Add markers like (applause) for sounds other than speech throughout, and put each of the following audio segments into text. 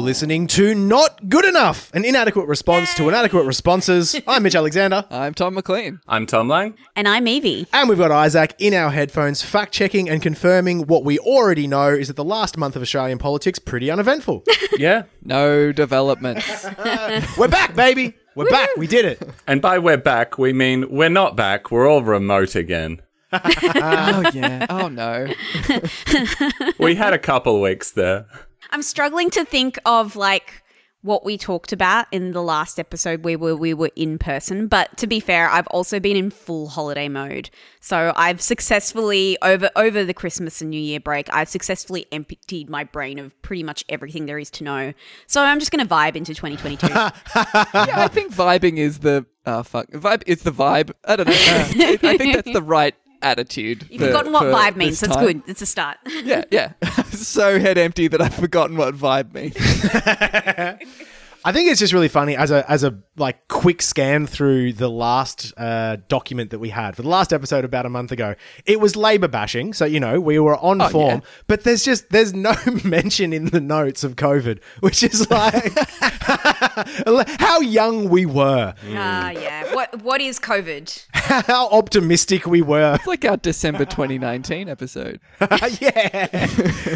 listening to Not Good Enough, an inadequate response to inadequate responses. (laughs) I'm Mitch Alexander. I'm Tom McLean. I'm Tom Lang. And I'm Evie. And we've got Isaac in our headphones, fact checking and confirming what we already know is that the last month of Australian politics pretty uneventful. (laughs) Yeah. No developments. (laughs) We're back, baby. We're back. We did it. And by we're back, we mean we're not back. We're all remote again. Oh yeah. (laughs) Oh no. We had a couple weeks there. I'm struggling to think of like what we talked about in the last episode where we, we were in person. But to be fair, I've also been in full holiday mode. So I've successfully over over the Christmas and New Year break, I've successfully emptied my brain of pretty much everything there is to know. So I'm just going to vibe into 2022. (laughs) Yeah, I think vibing is the oh fuck vibe. It's the vibe. I don't know. (laughs) I think that's the right attitude. You've for- forgotten what for vibe means. this That's time. good. It's a start. Yeah, yeah. (laughs) so head empty that I've forgotten what vibe means. (laughs) I think it's just really funny as a as a like quick scan through the last uh, document that we had for the last episode about a month ago. It was labor bashing, so you know we were on form, yeah. but there's just there's no (laughs) mention in the notes of COVID, which is like (laughs) how young we were, Ah, yeah. What What is COVID? (laughs) how optimistic we were. It's like our December 2019 episode. yeah,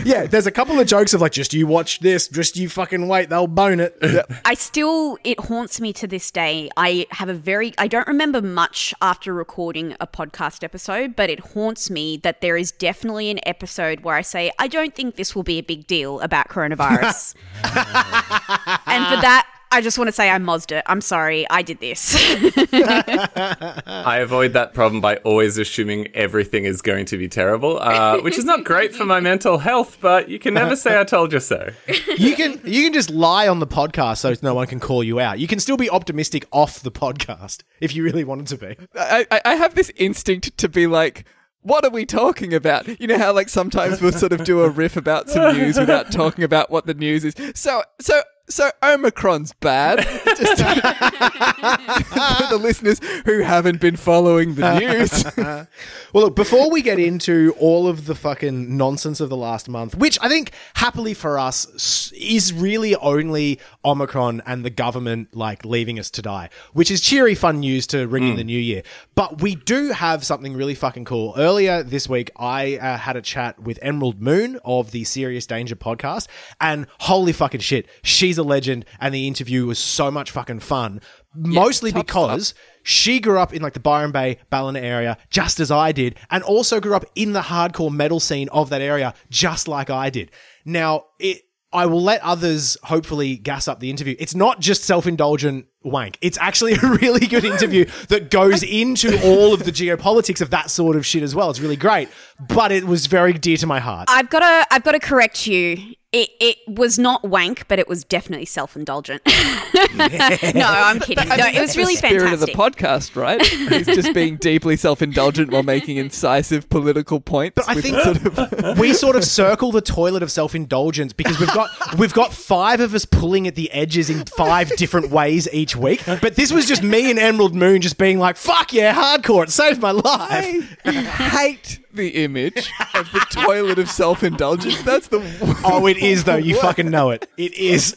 yeah. There's a couple of jokes of like, just you watch this, just you fucking wait, they'll bone it. I still, it haunts me to this day. I have a very, I don't remember much after recording a podcast episode, but it haunts me that there is definitely an episode where I say, I don't think this will be a big deal about coronavirus. (laughs) and for that, I just want to say I mozzed it. I'm sorry. I did this. I avoid that problem by always assuming everything is going to be terrible, uh, which is not great for my mental health, but you can never say I told you so. you can you can just lie on the podcast so no one can call you out. You can still be optimistic off the podcast if you really wanted to be. I, I, I have this instinct to be like, what are we talking about? You know how like sometimes we'll sort of do a riff about some news without talking about what the news is. So so so Omicron's bad. (laughs) Just for the listeners who haven't been following the news. (laughs) Well, look, before we get into all of the fucking nonsense of the last month, which I think happily for us is really only Omicron and the government like leaving us to die, which is cheery, fun news to ring in the new year. But we do have something really fucking cool. Earlier this week, I uh, had a chat with Emerald Moon of the Serious Danger podcast, and holy fucking shit, she's a legend, and the interview was so much fucking fun. Mostly top because she grew up in like the Byron Bay, Ballina area, just as I did, and also grew up in the hardcore metal scene of that area, just like I did. Now, it, I will let others hopefully gas up the interview. It's not just self-indulgent wank. It's actually a (laughs) really good interview (laughs) that goes into all of the geopolitics of that sort of shit as well. It's really great, but it was very dear to my heart. I've got to, I've got to correct you. It, it was not wank, but it was definitely self indulgent. (laughs) no, I'm kidding. No, it was really Spirit of the podcast, right? It's just being deeply self-indulgent while making incisive political points. But I think sort of (laughs) we sort of circle the toilet of self-indulgence because we've got we've got five of us pulling at the edges in five different ways each week. But this was just me and Emerald Moon just being like, "Fuck yeah, hardcore! It saved my life." I hate the image of the toilet of self-indulgence. That's the (laughs) Oh, it is though. You (laughs) fucking know it. It is.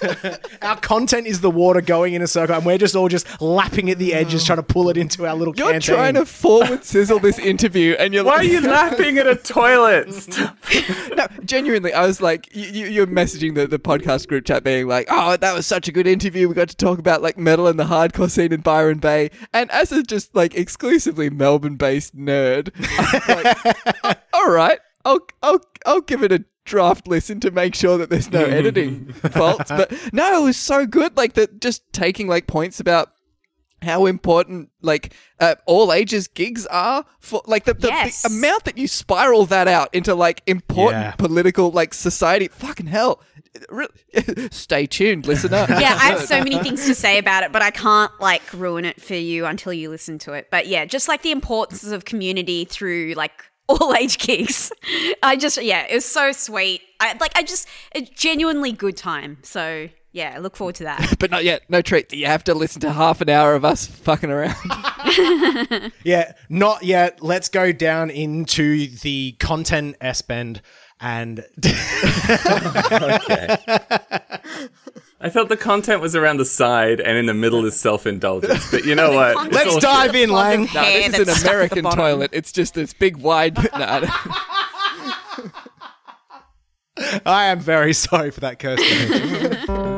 (laughs) our content is the water going in a circle, and we're just all just lapping at the edges, trying to pull it into our little. You're canteen. trying to forward sizzle this interview, and you're Why are you lapping at a toilet? No, genuinely, I was like, you, you, you're messaging the, the podcast group chat being like, oh, that was such a good interview. We got to talk about like metal and the hardcore scene in Byron Bay. And as a just like exclusively Melbourne based nerd, I'm like, (laughs) all right, I'll, I'll, I'll give it a draft listen to make sure that there's no editing (laughs) faults. But no, it was so good. Like that, just taking like points about how important like uh, all ages gigs are for like the, the, Yes. the amount that you spiral that out into like important Yeah. political like society fucking hell Re- (laughs) stay tuned listener (laughs) yeah, I have so many (laughs) things to say about it, but I can't like ruin it for you until you listen to it. But yeah, just like the importance of community through like all age gigs. I just yeah, it was so sweet. I like I just a genuinely good time. So yeah, look forward to that. but not yet no treat you have to listen to half an hour of us fucking around Yeah, not yet. Let's go down into the content S bend and (laughs) I felt the content was around the side and in the middle is self indulgence. But you know what? It's Let's all dive in, Plug Lang. No, this is an stuck at the American toilet. It's just this big wide. (laughs) no, don't- I am very sorry for that curse. (laughs)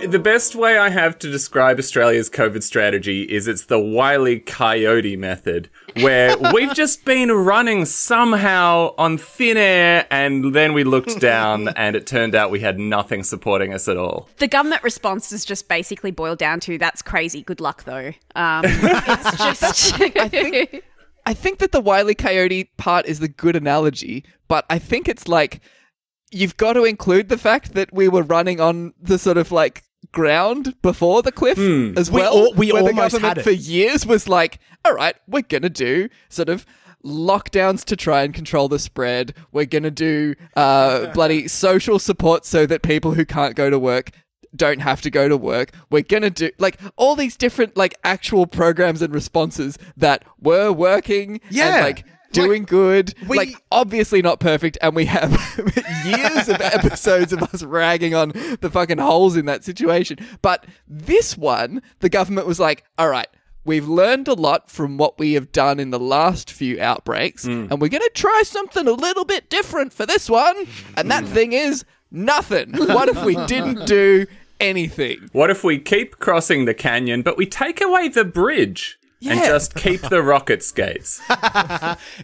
The, the best way I have to describe Australia's COVID strategy is it's the wily coyote method, where (laughs) we've just been running somehow on thin air, and then we looked (laughs) down, and it turned out we had nothing supporting us at all. The government response is just basically boiled down to that's crazy. Good luck though. Um, it's just. (laughs) I think- I think that the Wile E. Coyote part is the good analogy, but I think it's like you've got to include the fact that we were running on the sort of like ground before the cliff as We well. we where the government had it. for years was like, all right, we're gonna do sort of lockdowns to try and control the spread. We're gonna do uh, (laughs) bloody social support so that people who can't go to work don't have to go to work. We're gonna do like all these different like actual programs and responses that were working. Yeah. and, like doing good. we- like obviously not perfect, and we have (laughs) years of (laughs) episodes of us ragging on the fucking holes in that situation. But this one, the government was like, all right. We've learned a lot from what we have done in the last few outbreaks, hmm. and we're going to try something a little bit different for this one. And that hmm. thing is nothing. What if we didn't do anything? What if we keep crossing the canyon, but we take away the bridge and just keep the rocket skates? (laughs)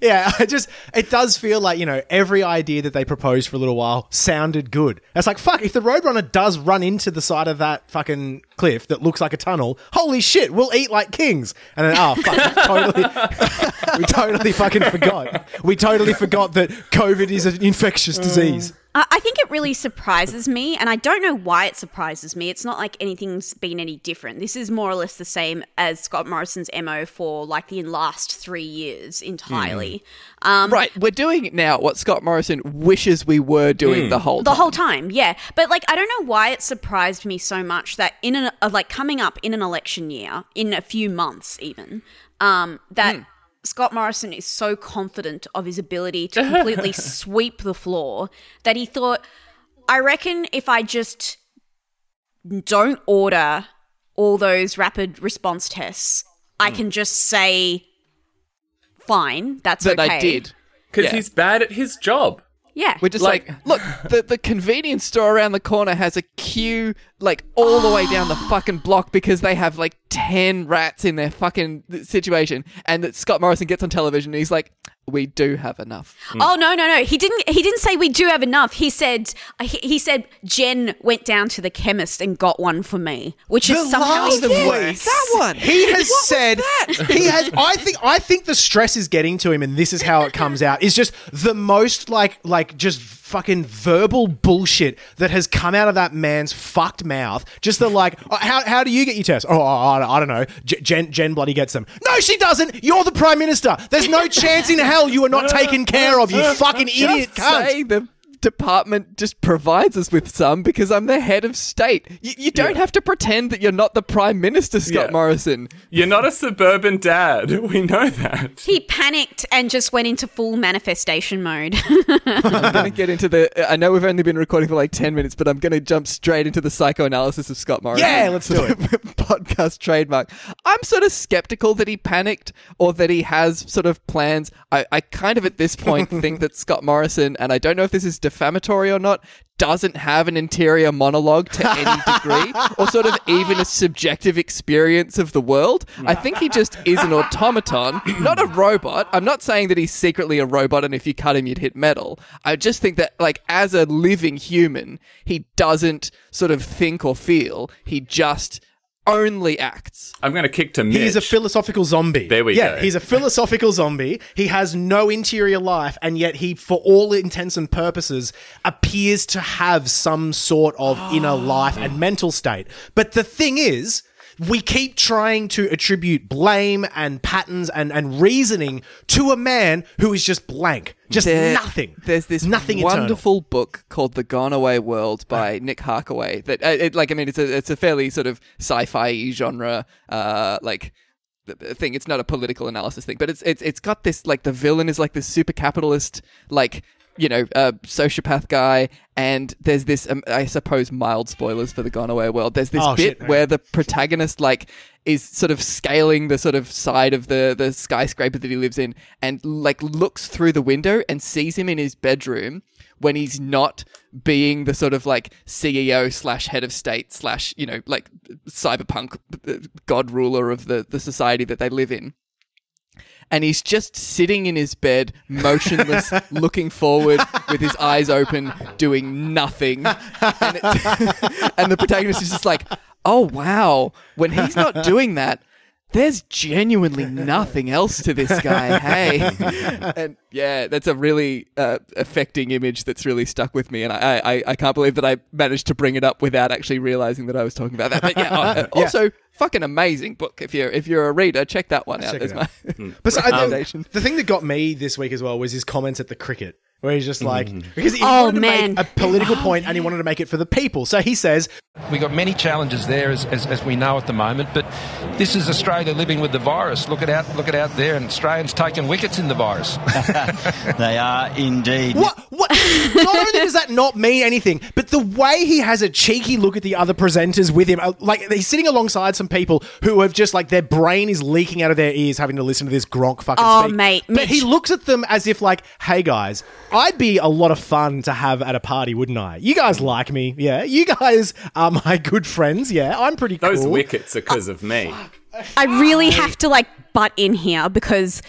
yeah, I just it does feel like you know every idea that they proposed for a little while sounded good. It's like fuck if the Roadrunner does run into the side of that fucking cliff that looks like a tunnel. Holy shit, we'll eat like kings. And then oh fuck, totally, (laughs) we totally fucking forgot. We totally forgot that COVID is an infectious disease. I I think it really surprises me, and I don't know why it surprises me. It's not like anything's been any different. This is more or less the same as Scott Morrison's MO for like the last three years entirely. Um, Right, we're doing now what Scott Morrison wishes we were doing the whole the time. whole time, yeah. But like, I don't know why it surprised me so much that in an uh, like coming up in an election year, in a few months even, um, that. Scott Morrison is so confident of his ability to (laughs) completely sweep the floor that he thought, I reckon if I just don't order all those rapid response tests, I hmm. can just say, fine, that's that okay. I did. Because Yeah. he's bad at his job. Yeah. We're just like, look, the, the convenience store around the corner has a queue like all the way down the fucking block because they have like 10 rats in their fucking situation. And that Scott Morrison gets on television and he's like, we do have enough. Mm. Oh no no no! He didn't. He didn't say we do have enough. He said he, he said Jen went down to the chemist and got one for me, which is somehow last even week- worse. That one. He has said (laughs) he has. I think. I think the stress is getting to him, and this is how it comes out. Is just the most like like just fucking verbal bullshit that has come out of that man's fucked mouth. Just the like, oh, how how do you get your tests? Oh, I, I don't know. J- Jen Jen bloody gets them. No, she doesn't. You're the prime minister. There's no chance in hell you are not taken care of. You fucking (laughs) idiot Just cunt. say the department just provides us with some because I'm the head of state. You, you don't have to pretend that you're not the prime minister, Scott Yeah. Morrison. You're not a suburban dad. (laughs) We know that. He panicked and just went into full manifestation mode. (laughs) I'm going to get into the. I know we've only been recording for like 10 minutes, but I'm going to jump straight into the psychoanalysis of Scott Morrison. Yeah, let's do it. (laughs) Podcast trademark. I'm sort of skeptical that he panicked or that he has sort of plans. I, I kind of at this point think that Scott Morrison, and I don't know if this is defamatory or not, doesn't have an interior monologue to any (laughs) degree or sort of even a subjective experience of the world. I think he just is an automaton, not a robot. I'm not saying that he's secretly a robot and if you cut him you'd hit metal. I just think that like as a living human, he doesn't sort of think or feel. He just only acts. I'm going to kick to Mitch. He's a philosophical zombie. There we yeah, go. he's a philosophical zombie. He has no interior life, and yet he, for all intents and purposes, appears to have some sort of inner life and mental state. But the thing is, we keep trying to attribute blame and patterns and, and reasoning to a man who is just blank. Just There- nothing. There's this nothing internal. wonderful book called The Gone Away World by Nick Harkaway. That uh, it, like I mean, it's a it's a fairly sort of sci-fi genre, uh, like thing. It's not a political analysis thing, but it's it's it's got this like the villain is like this super capitalist like you know uh, sociopath guy, and there's this um, I suppose mild spoilers for the Gone Away world. There's this Oh, bit shit, where the protagonist like is sort of scaling the sort of side of the the skyscraper that he lives in, and like looks through the window and sees him in his bedroom when he's not being the sort of like CEO slash head of state slash you know like cyberpunk uh, god ruler of the the society that they live in. And he's just sitting in his bed, motionless, (laughs) looking forward with his eyes open, doing nothing. And, it- (laughs) and the protagonist is just like, oh, wow. When he's not doing that, there's genuinely nothing else to this guy, hey? (laughs) and yeah, that's a really uh, affecting image that's really stuck with me. And I, I, I can't believe that I managed to bring it up without actually realizing that I was talking about that. But yeah, uh, also, fucking amazing book. If you're, if you're a reader, check that one out. Check it out. my. Hmm. But so, (laughs) I- the, the thing that got me this week as well was his comments at the cricket, where he's just like, because he Oh, wanted to man. make a political point and he wanted to make it for the people. So he says, We've got many challenges there, as, as, as we know at the moment. But this is Australia living with the virus. Look at out, look at out there, and Australians taking wickets in the virus. (laughs) They are indeed. What? What? not only does that not mean anything, but the way he has a cheeky look at the other presenters with him, uh, like he's sitting alongside some people who have just like their brain is leaking out of their ears having to listen to this Gronk fucking Oh, speak. mate, but Mitch. he looks at them as if like, hey guys, I'd be a lot of fun to have at a party, wouldn't I? You guys like me, yeah? You guys are my good friends, yeah? I'm pretty Those cool. wickets are because of me. I really have to like butt in here because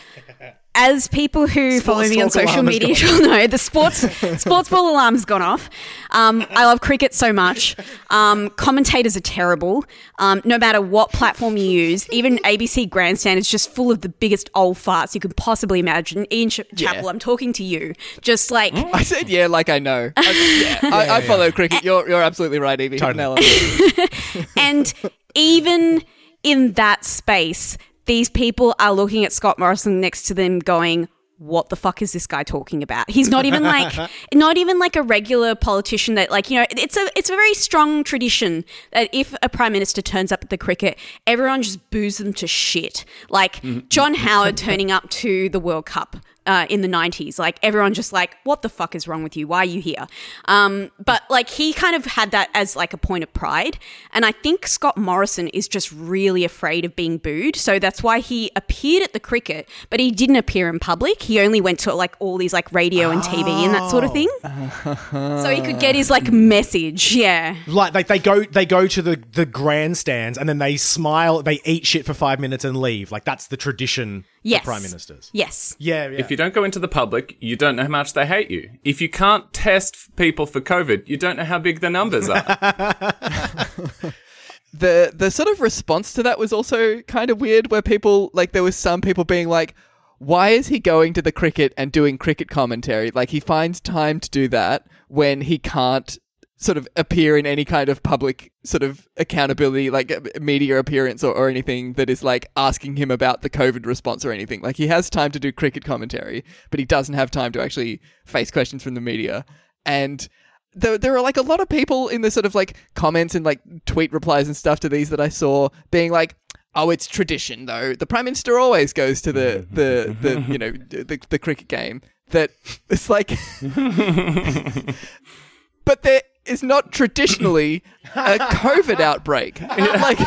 as people who follow me on social media gone (laughs) shall know, the sports (laughs) sports ball alarm has gone off. Um, I love cricket so much. Um, commentators are terrible. Um, no matter what platform you use, even ABC Grandstand is just full of the biggest old farts you could possibly imagine. Ian Ch- Chappell, I'm talking to you. Just like I said yeah, like I know. (laughs) I, yeah, I, I follow cricket. You're you're absolutely right, Evie. Totally. Nail on the head. and even in that space, these people are looking at Scott Morrison next to them going, what the fuck is this guy talking about? He's not even like (laughs) not even like a regular politician that like, you know, it's a it's a very strong tradition that if a prime minister turns up at the cricket, everyone just boos them to shit. Like mm-hmm. John Howard turning up to the World Cup uh, in the 90s. Like everyone just like, what the fuck is wrong with you? Why are you here? Um, but like he kind of had that as like a point of pride. And I think Scott Morrison is just really afraid of being booed. So that's why he appeared at the cricket, but he didn't appear in public. He only went to like all these like radio and TV and that sort of thing. so he could get his like message. Yeah. Like, like they go they go to the, the grandstands and then they smile, they eat shit for five minutes and leave. Like that's the tradition Yes. for prime ministers. Yes. Yeah, yeah. If you don't go into the public, you don't know how much they hate you. If you can't test people for COVID, you don't know how big the numbers are. (laughs) (laughs) the the sort of response to that was also kind of weird where people like there was some people being like why is he going to the cricket and doing cricket commentary like he finds time to do that when he can't sort of appear in any kind of public sort of accountability like uh, media appearance or, or anything that is like asking him about the covid response or anything like he has time to do cricket commentary but he doesn't have time to actually face questions from the media and there, there are like a lot of people in the sort of like comments and like tweet replies and stuff to these that I saw being like, "Oh, it's tradition though. The prime minister always goes to the the the you know the the cricket game." That it's like, (laughs) (laughs) but there is not traditionally a (laughs) COVID outbreak. (laughs) Like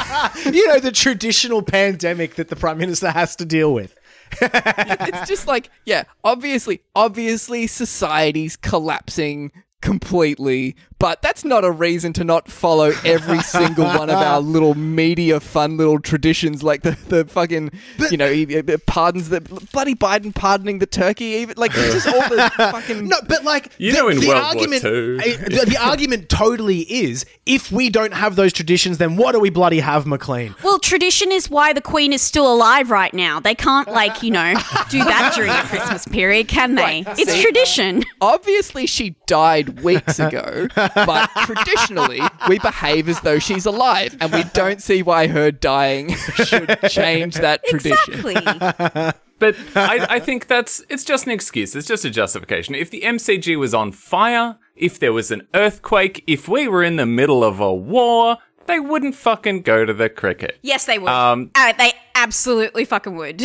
you know, the traditional pandemic that the prime minister has to deal with. it's just like, yeah, obviously, obviously, society's collapsing completely, but that's not a reason to not follow every (laughs) single one of our little media fun little traditions, like the, the fucking, you know, he, he pardons the bloody Biden pardoning the turkey, even like just all the (laughs) fucking. No, but like You know in World War argument, Two. (laughs) eh, the, the argument totally is if we don't have those traditions, then what do we bloody have, McLean? Well, tradition is why the Queen is still alive right now. They can't, like, you know, do that during the Christmas period, can they? Right, It's see? tradition. Obviously, she died weeks ago, but traditionally, we behave as though she's alive, and we don't see why her dying should change that tradition. Exactly. But I, I think that's it's just an excuse. It's just a justification. If the MCG was on fire, if there was an earthquake, if we were in the middle of a war, they wouldn't fucking go to the cricket. Yes, they would. Um, Uh, they absolutely fucking would. (laughs)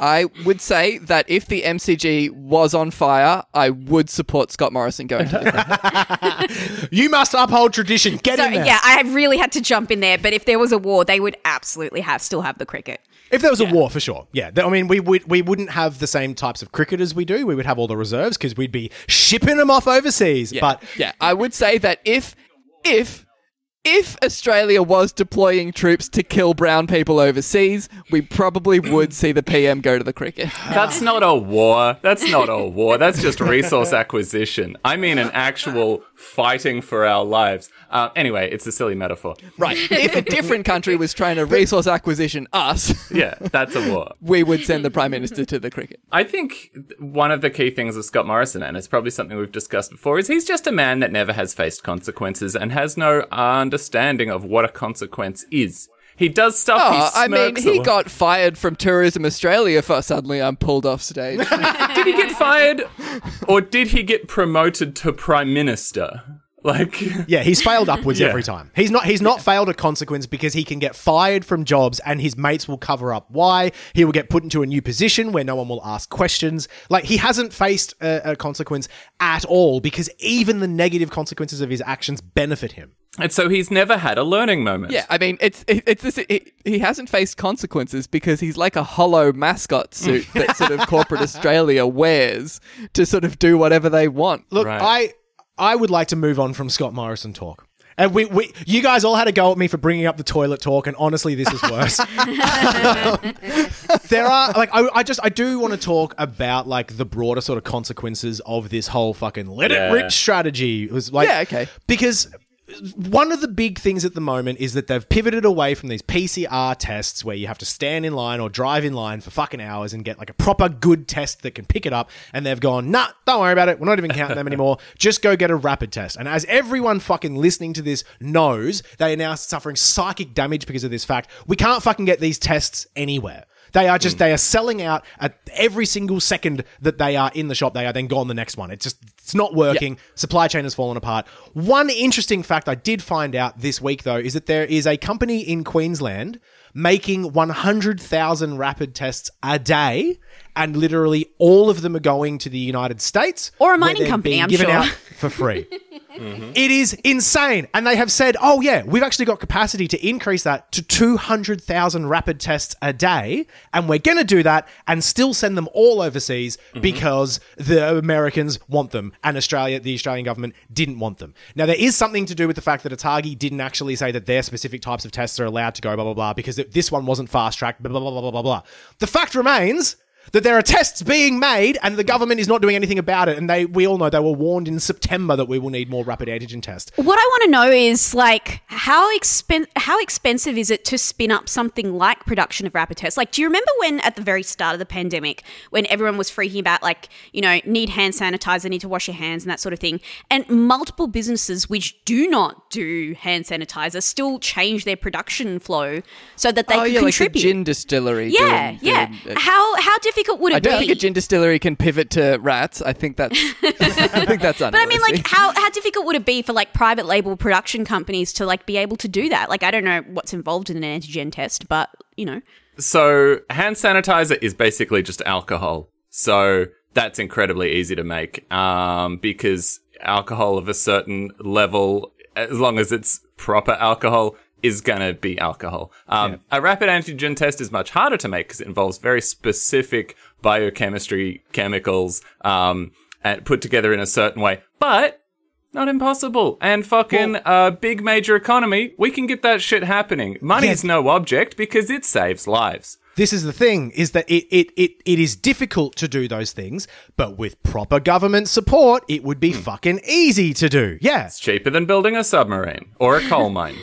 I would say that if the MCG was on fire, I would support Scott Morrison going to the (laughs) You must uphold tradition. Get so in there. yeah, I really had to jump in there. But if there was a war, they would absolutely have still have the cricket. If there was a war, for sure. Yeah. I mean, we would we wouldn't have the same types of cricketers we do. We would have all the reserves because we'd be shipping them off overseas. But yeah, I would say that if if if Australia was deploying troops to kill brown people overseas, we probably would see the PM go to the cricket. That's not a war. That's not a war. That's just resource acquisition. I mean, an actual fighting for our lives. Uh, anyway, it's a silly metaphor. Right. If a different country was trying to resource acquisition us, (laughs) Yeah, that's a war. we would send the Prime Minister to the cricket. I think one of the key things of Scott Morrison, and it's probably something we've discussed before, is he's just a man that never has faced consequences and has no understanding of what a consequence is. He does stuff. Oh, I mean, he a- got fired from Tourism Australia for suddenly I'm pulled off stage. (laughs) Did he get fired, or did he get promoted to prime minister? Like, yeah, he's failed upwards (laughs) Yeah. every time. He's not he's not failed a consequence because he can get fired from jobs and his mates will cover up why. He will get put into a new position where no one will ask questions. Like he hasn't faced a, a consequence at all because even the negative consequences of his actions benefit him. and so he's never had a learning moment. Yeah, I mean, it's it, it's this. It, he hasn't faced consequences because he's like a hollow mascot suit that sort of (laughs) corporate Australia wears to sort of do whatever they want. Look, Right. I I would like to move on from Scott Morrison talk. And we, we, you guys all had a go at me for bringing up the toilet talk, and honestly, this is worse. (laughs) (laughs) there are like I, I just I do want to talk about like the broader sort of consequences of this whole fucking let Yeah. it rip strategy. It was like Yeah, okay. because one of the big things at the moment is that they've pivoted away from these PCR tests where you have to stand in line or drive in line for fucking hours and get like a proper good test that can pick it up. And they've gone, nah, don't worry about it. We're not even counting them anymore. Just go get a rapid test. And as everyone fucking listening to this knows, they are now suffering psychic damage because of this fact. We can't fucking get these tests anywhere. They are just hmm. they are selling out at every single second that they are in the shop. They are then gone the next one. It's just it's not working. Supply chain has fallen apart. One interesting fact I did find out this week though is that there is a company in Queensland making 100,000 rapid tests a day and literally all of them are going to the United States Or a mining company, I'm given sure. out (laughs) for free. (laughs) Mm-hmm. It is insane. And they have said, oh, yeah, we've actually got capacity to increase that to 200,000 rapid tests a day. And we're going to do that and still send them all overseas mm-hmm. because the Americans want them and Australia, the Australian government, didn't want them. Now, there is something to do with the fact that ATAGI didn't actually say that their specific types of tests are allowed to go, blah, blah, blah, because this one wasn't fast tracked, blah, blah, blah, blah, blah, blah. The fact remains that there are tests being made and the government is not doing anything about it. And they, we all know they were warned in September that we will need more rapid antigen tests. What I want to know is like how expen- how expensive is it to spin up something like production of rapid tests? Like, do you remember when at the very start of the pandemic, when everyone was freaking about like you know need hand sanitizer, need to wash your hands, and that sort of thing, and multiple businesses which do not do hand sanitizer still change their production flow so that they oh could yeah, like a contribute. gin distillery. yeah, doing- yeah. doing- how how difficult would it I don't be? think a gin distillery can pivot to rats. I think that's. (laughs) I think that's But I mean, like, how how difficult would it be for like private label production companies to like be able to do that? Like, I don't know what's involved in an antigen test, but you know, So hand sanitizer is basically just alcohol. So that's incredibly easy to make um, because alcohol of a certain level, as long as it's proper alcohol, is going to be alcohol. Um, A rapid antigen test is much harder to make because it involves very specific biochemistry, chemicals, um, and put together in a certain way. But not impossible. And fucking uh, big major economy, we can get that shit happening. Money's no object because it saves lives. This is the thing: is that it, it it it is difficult to do those things, but with proper government support, it would be fucking easy to do. Yeah, It's cheaper than building a submarine or a coal (laughs) mine.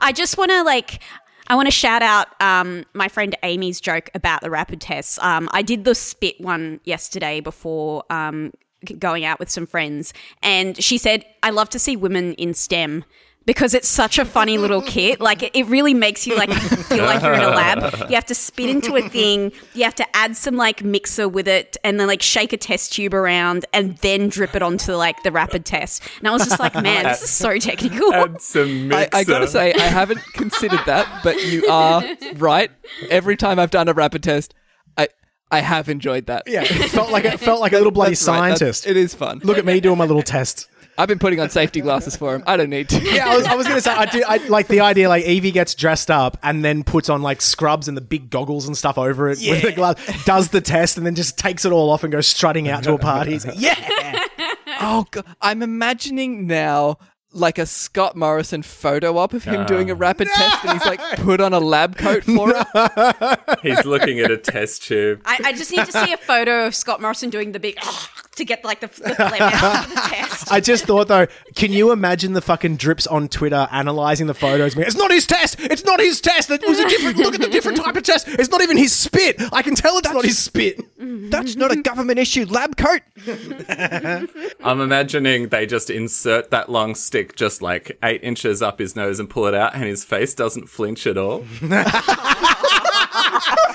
I just want to like. I want to shout out um, my friend Amy's joke about the rapid tests. Um, I did the spit one yesterday before um, going out with some friends, and she said, "I love to see women in STEM." Because it's such a funny little kit. Like it, it really makes you like feel like you're in a lab. (laughs) You have to spit into a thing. You have to add some like mixer with it, and then like shake a test tube around, and then drip it onto like the rapid test. And I was just like, man, this is so technical. Add some (laughs) I, mixer. I gotta say, I haven't considered that, but you are right. Every time I've done a rapid test, I I have enjoyed that. Yeah, it felt like it felt like a little (laughs) bloody That's right, scientist. it is fun. Look at me doing my little tests. I've been putting on safety glasses for him. I don't need to. Yeah, I was, I was gonna say I do. I like the idea. Like Evie gets dressed up and then puts on like scrubs and the big goggles and stuff over it with the glove. Does the test and then just takes it all off and goes strutting out to a party. Like, yeah, (laughs) Oh, God. I'm imagining now like a Scott Morrison photo op of him doing a rapid test, and he's like put on a lab coat (laughs) for it. He's looking at a test tube. I, I just need to see a photo of Scott Morrison doing the big (laughs) to get like the, the phlegm out of the (laughs) test. I just thought though, can you imagine the fucking drips on Twitter analyzing the photos? Being, It's not his test. It's not his test. It was a different. Look at the different type of test. It's not even his spit. I can tell it's not his spit. (laughs) That's not a government issued lab coat. (laughs) I'm imagining they just insert that long stick just like eight inches up his nose and pull it out, and his face doesn't flinch at all.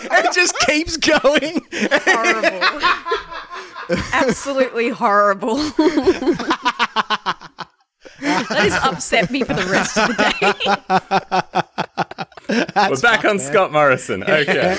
It just keeps going. horrible. Absolutely horrible. (laughs) that has upset me for the rest of the day. We're back on Scott Morrison. Okay.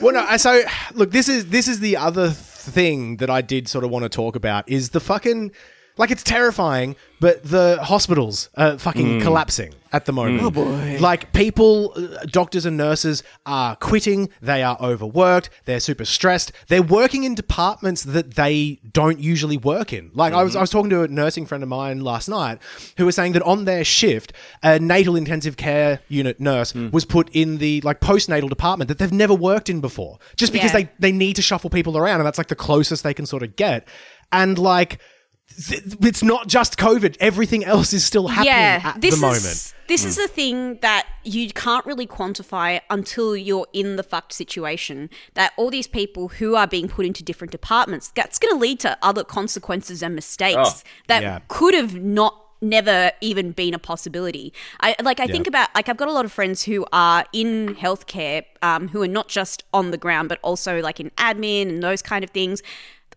Well, no. So, look, this is this is the other thing that I did sort of want to talk about is the fucking like it's terrifying, but the hospitals are fucking mm. collapsing at the moment. Oh boy. Like people, uh, doctors and nurses are quitting. They are overworked. They're super stressed. They're working in departments that they don't usually work in. Like I was, mm-hmm. I was talking to a nursing friend of mine last night who was saying that on their shift, a natal intensive care unit nurse mm. was put in the like postnatal department that they've never worked in before, just because Yeah. they they need to shuffle people around, and that's like the closest they can sort of get. And like, th- it's not just COVID; everything else is still happening yeah, at this the is moment. this is the thing that you can't really quantify until you're in the fucked situation. That all these people who are being put into different departments, that's going to lead to other consequences and mistakes Oh, that yeah. could have not never even been a possibility. I like I think about like I've got a lot of friends who are in healthcare um, who are not just on the ground but also like in admin and those kind of things.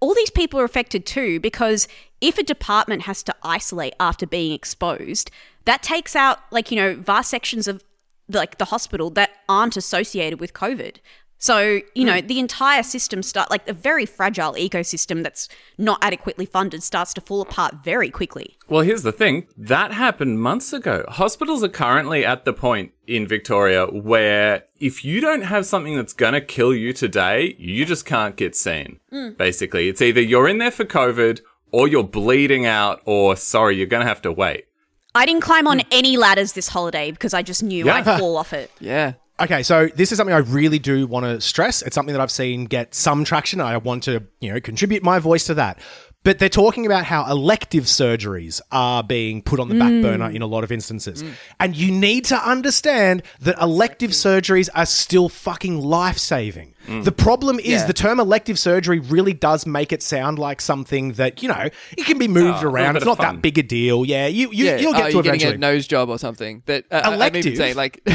All these people are affected too because if a department has to isolate after being exposed, that takes out like you know vast sections of like the hospital that aren't associated with COVID. So, you know, hmm. the entire system start like a very fragile ecosystem that's not adequately funded starts to fall apart very quickly. Well, here's the thing. That happened months ago. Hospitals are currently at the point in Victoria where if you don't have something that's going to kill you today, you just can't get seen. Hmm. Basically, it's either you're in there for COVID or you're bleeding out or sorry, you're going to have to wait. I didn't climb on hmm. any ladders this holiday because I just knew Yeah. I'd fall off it. (laughs) Yeah. Okay, so this is something I really do want to stress. It's something that I've seen get some traction. I want to, you know, contribute my voice to that. But they're talking about how elective surgeries are being put on the back mm. burner in a lot of instances. And you need to understand that elective surgeries are still fucking life saving. Mm. The problem is Yeah. the term elective surgery really does make it sound like something that, you know, it can be moved Oh, around. It's not fun. that big a deal. Yeah, you, you, yeah. you'll oh, get ah, to you're eventually. getting a nose job or something. That uh, I- I'm Elective? like (laughs)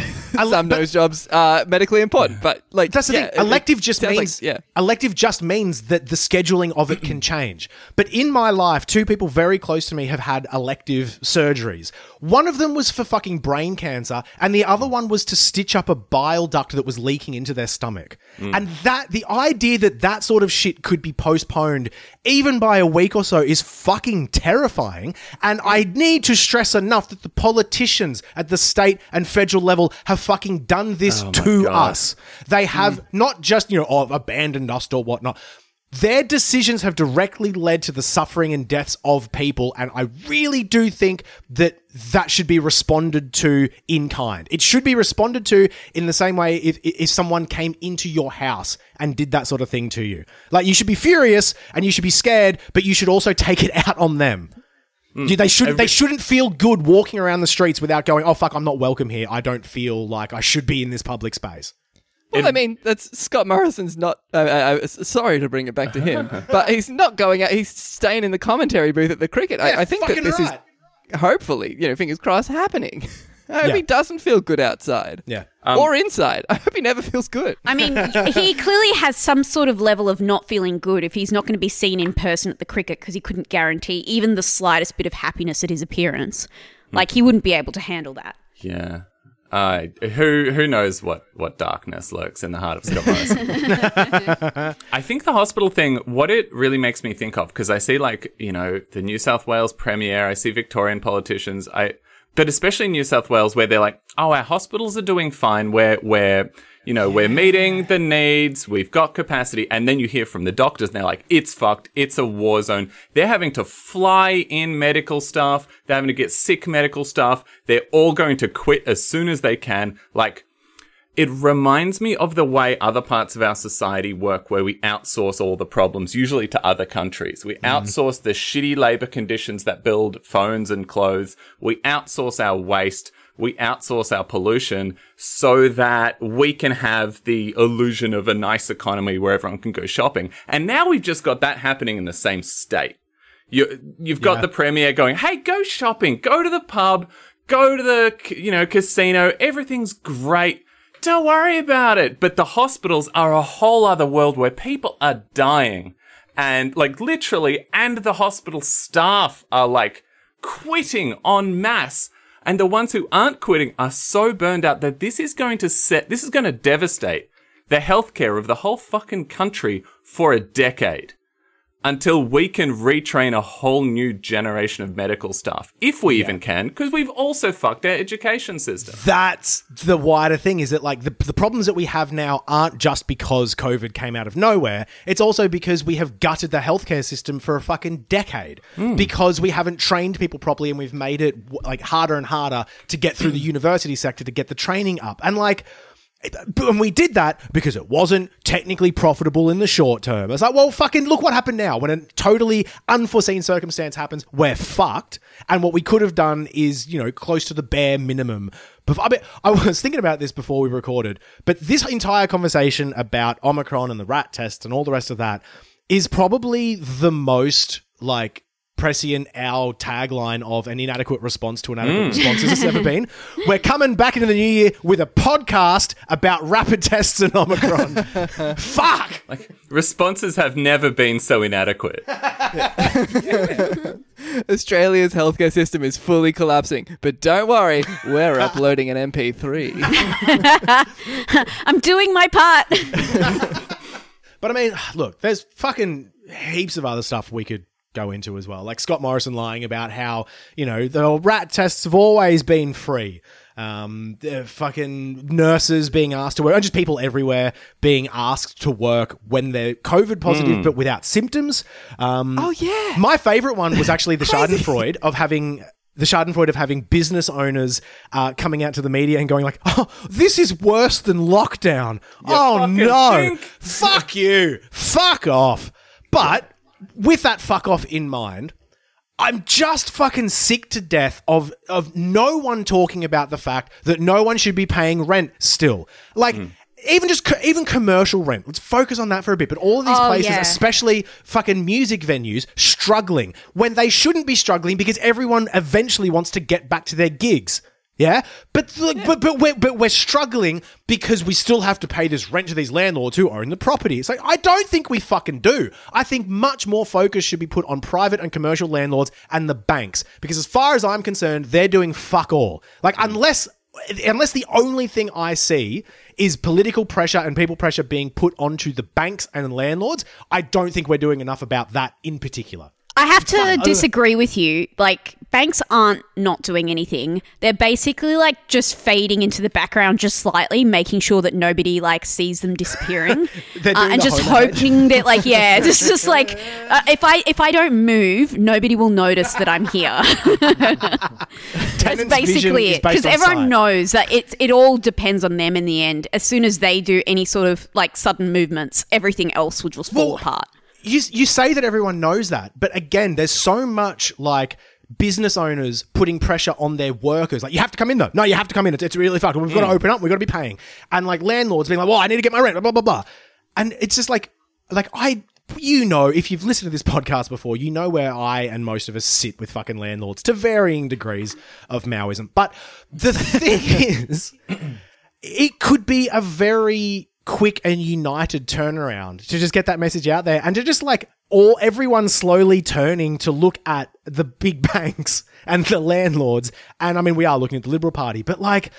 some nose jobs are medically important, but like That's the yeah, thing. Elective it just sounds like- means yeah. Elective just means that the scheduling of it can change. But in my life, two people very close to me have had elective surgeries. One of them was for fucking brain cancer, and the other one was to stitch up a bile duct that was leaking into their stomach. Mm. And that the idea that that sort of shit could be postponed even by a week or so is fucking terrifying. And I need to stress enough that the politicians at the state and federal level have fucking done this oh to God. us. They have mm. not just, you know, oh, abandoned us or whatnot. Their decisions have directly led to the suffering and deaths of people, and I really do think that that should be responded to in kind. It should be responded to in the same way if, if someone came into your house and did that sort of thing to you. Like, you should be furious and you should be scared, but you should also take it out on them. Hmm. You- They should they shouldn't feel good walking around the streets without going, oh fuck, I'm not welcome here. I don't feel like I should be in this public space. Well, I mean, that's Scott Morrison's not. Uh, uh, uh, sorry to bring it back to him, (laughs) but he's not going out. He's staying in the commentary booth at the cricket. I, I think that fucking this is hopefully, you know, fingers crossed, happening. (laughs) I hope Yeah. he doesn't feel good outside. Yeah. or inside. (laughs) I hope he never feels good. I mean, he clearly has some sort of level of not feeling good if he's not going to be seen in person at the cricket because he couldn't guarantee even the slightest bit of happiness at his appearance. Like, he wouldn't be able to handle that. Yeah. Uh, who who knows what, what darkness lurks in the heart of Scott Morrison? (laughs) I think the hospital thing, what it really makes me think of, because I see like, you know, the New South Wales Premier, I see Victorian politicians, I but especially in New South Wales where they're like, oh, our hospitals are doing fine, we're we're you know, we're meeting the needs, we've got capacity, and then you hear from the doctors and they're like, it's fucked, it's a war zone. They're having to fly in medical staff, they're having to get sick medical staff, they're all going to quit as soon as they can. Like, it reminds me of the way other parts of our society work where we outsource all the problems, usually to other countries. We mm-hmm. outsource the shitty labor conditions that build phones and clothes. We outsource our waste. We outsource our pollution so that we can have the illusion of a nice economy where everyone can go shopping. And now we've just got that happening in the same state. You, you've got Yeah. the premier going, "Hey, go shopping, go to the pub, go to the you know casino. Everything's great. Don't worry about it." But the hospitals are a whole other world where people are dying, and like literally, and the hospital staff are like quitting en masse. And the ones who aren't quitting are so burned out that this is going to set, this is going to devastate the healthcare of the whole fucking country for a decade until we can retrain a whole new generation of medical staff, if we even can, because we've also fucked our education system. That's the wider thing is that like the, the problems that we have now aren't just because COVID came out of nowhere. It's also because we have gutted the healthcare system for a fucking decade hmm. because we haven't trained people properly and we've made it like harder and harder to get through the (clears throat) university sector to get the training up. And like, and we did that because it wasn't technically profitable in the short term. It's like, well, fucking look what happened now. When a totally unforeseen circumstance happens, we're fucked. And what we could have done is, you know, close to the bare minimum. I, mean, I was thinking about this before we recorded, but this entire conversation about Omicron and the rat test and all the rest of that is probably the most like prescient our tagline of an inadequate response to an adequate hmm. response as it's ever (laughs) been. We're coming back into the new year with a podcast about rapid tests and Omicron. (laughs) Fuck! Like, responses have never been so inadequate. (laughs) Australia's healthcare system is fully collapsing, but don't worry, we're uploading an MP3. I'm doing my part. But I mean, look, there's fucking heaps of other stuff we could go into as well. Like Scott Morrison lying about how, you know, the rat tests have always been free. Um, the fucking nurses being asked to work, and just people everywhere being asked to work when they're COVID positive but without symptoms. Um, Oh, yeah. My favorite one was actually the (laughs) Schadenfreude of having the Schadenfreude of having business owners uh, coming out to the media and going like, "Oh, this is worse than lockdown." oh no, think. fuck you, fuck off. But with that fuck off in mind. I'm just fucking sick to death of of no one talking about the fact that no one should be paying rent still. Like hmm. even just co- even commercial rent. Let's focus on that for a bit. But all of these Oh, places, yeah. especially fucking music venues, struggling when they shouldn't be struggling because everyone eventually wants to get back to their gigs. Yeah, but like, but but we're but we're struggling because we still have to pay this rent to these landlords who own the property. It's like I don't think we fucking do. I think much more focus should be put on private and commercial landlords and the banks because as far as I'm concerned, they're doing fuck all. Like mm. unless unless the only thing I see is political pressure and people pressure being put onto the banks and landlords, I don't think we're doing enough about that in particular. I have to disagree with you. Like, banks aren't not doing anything. They're basically like just fading into the background just slightly, making sure that nobody like sees them disappearing, (laughs) uh, and the just hoping that like yeah, just (laughs) just like uh, if I if I don't move, nobody will notice that I'm here. (laughs) That's basically it. Because everyone sight. knows that it it all depends on them in the end. As soon as they do any sort of like sudden movements, everything else will just fall Well, apart. you you say that everyone knows that, but again, there's so much like business owners putting pressure on their workers. Like, you have to come in though. No, you have to come in. It's, it's really fucked. We've got to mm. open up. We've got to be paying. And like landlords being like, well, I need to get my rent. Blah blah blah. blah. And it's just like, like I you know, if you've listened to this (laughs) podcast before, you know where I and most of us sit with fucking landlords to varying degrees of Maoism. But the (laughs) thing is, it could be a very quick and united turnaround to just get that message out there and to just like all everyone slowly turning to look at the big (laughs) banks and the landlords. And I mean, we are looking at the Liberal Party, but like,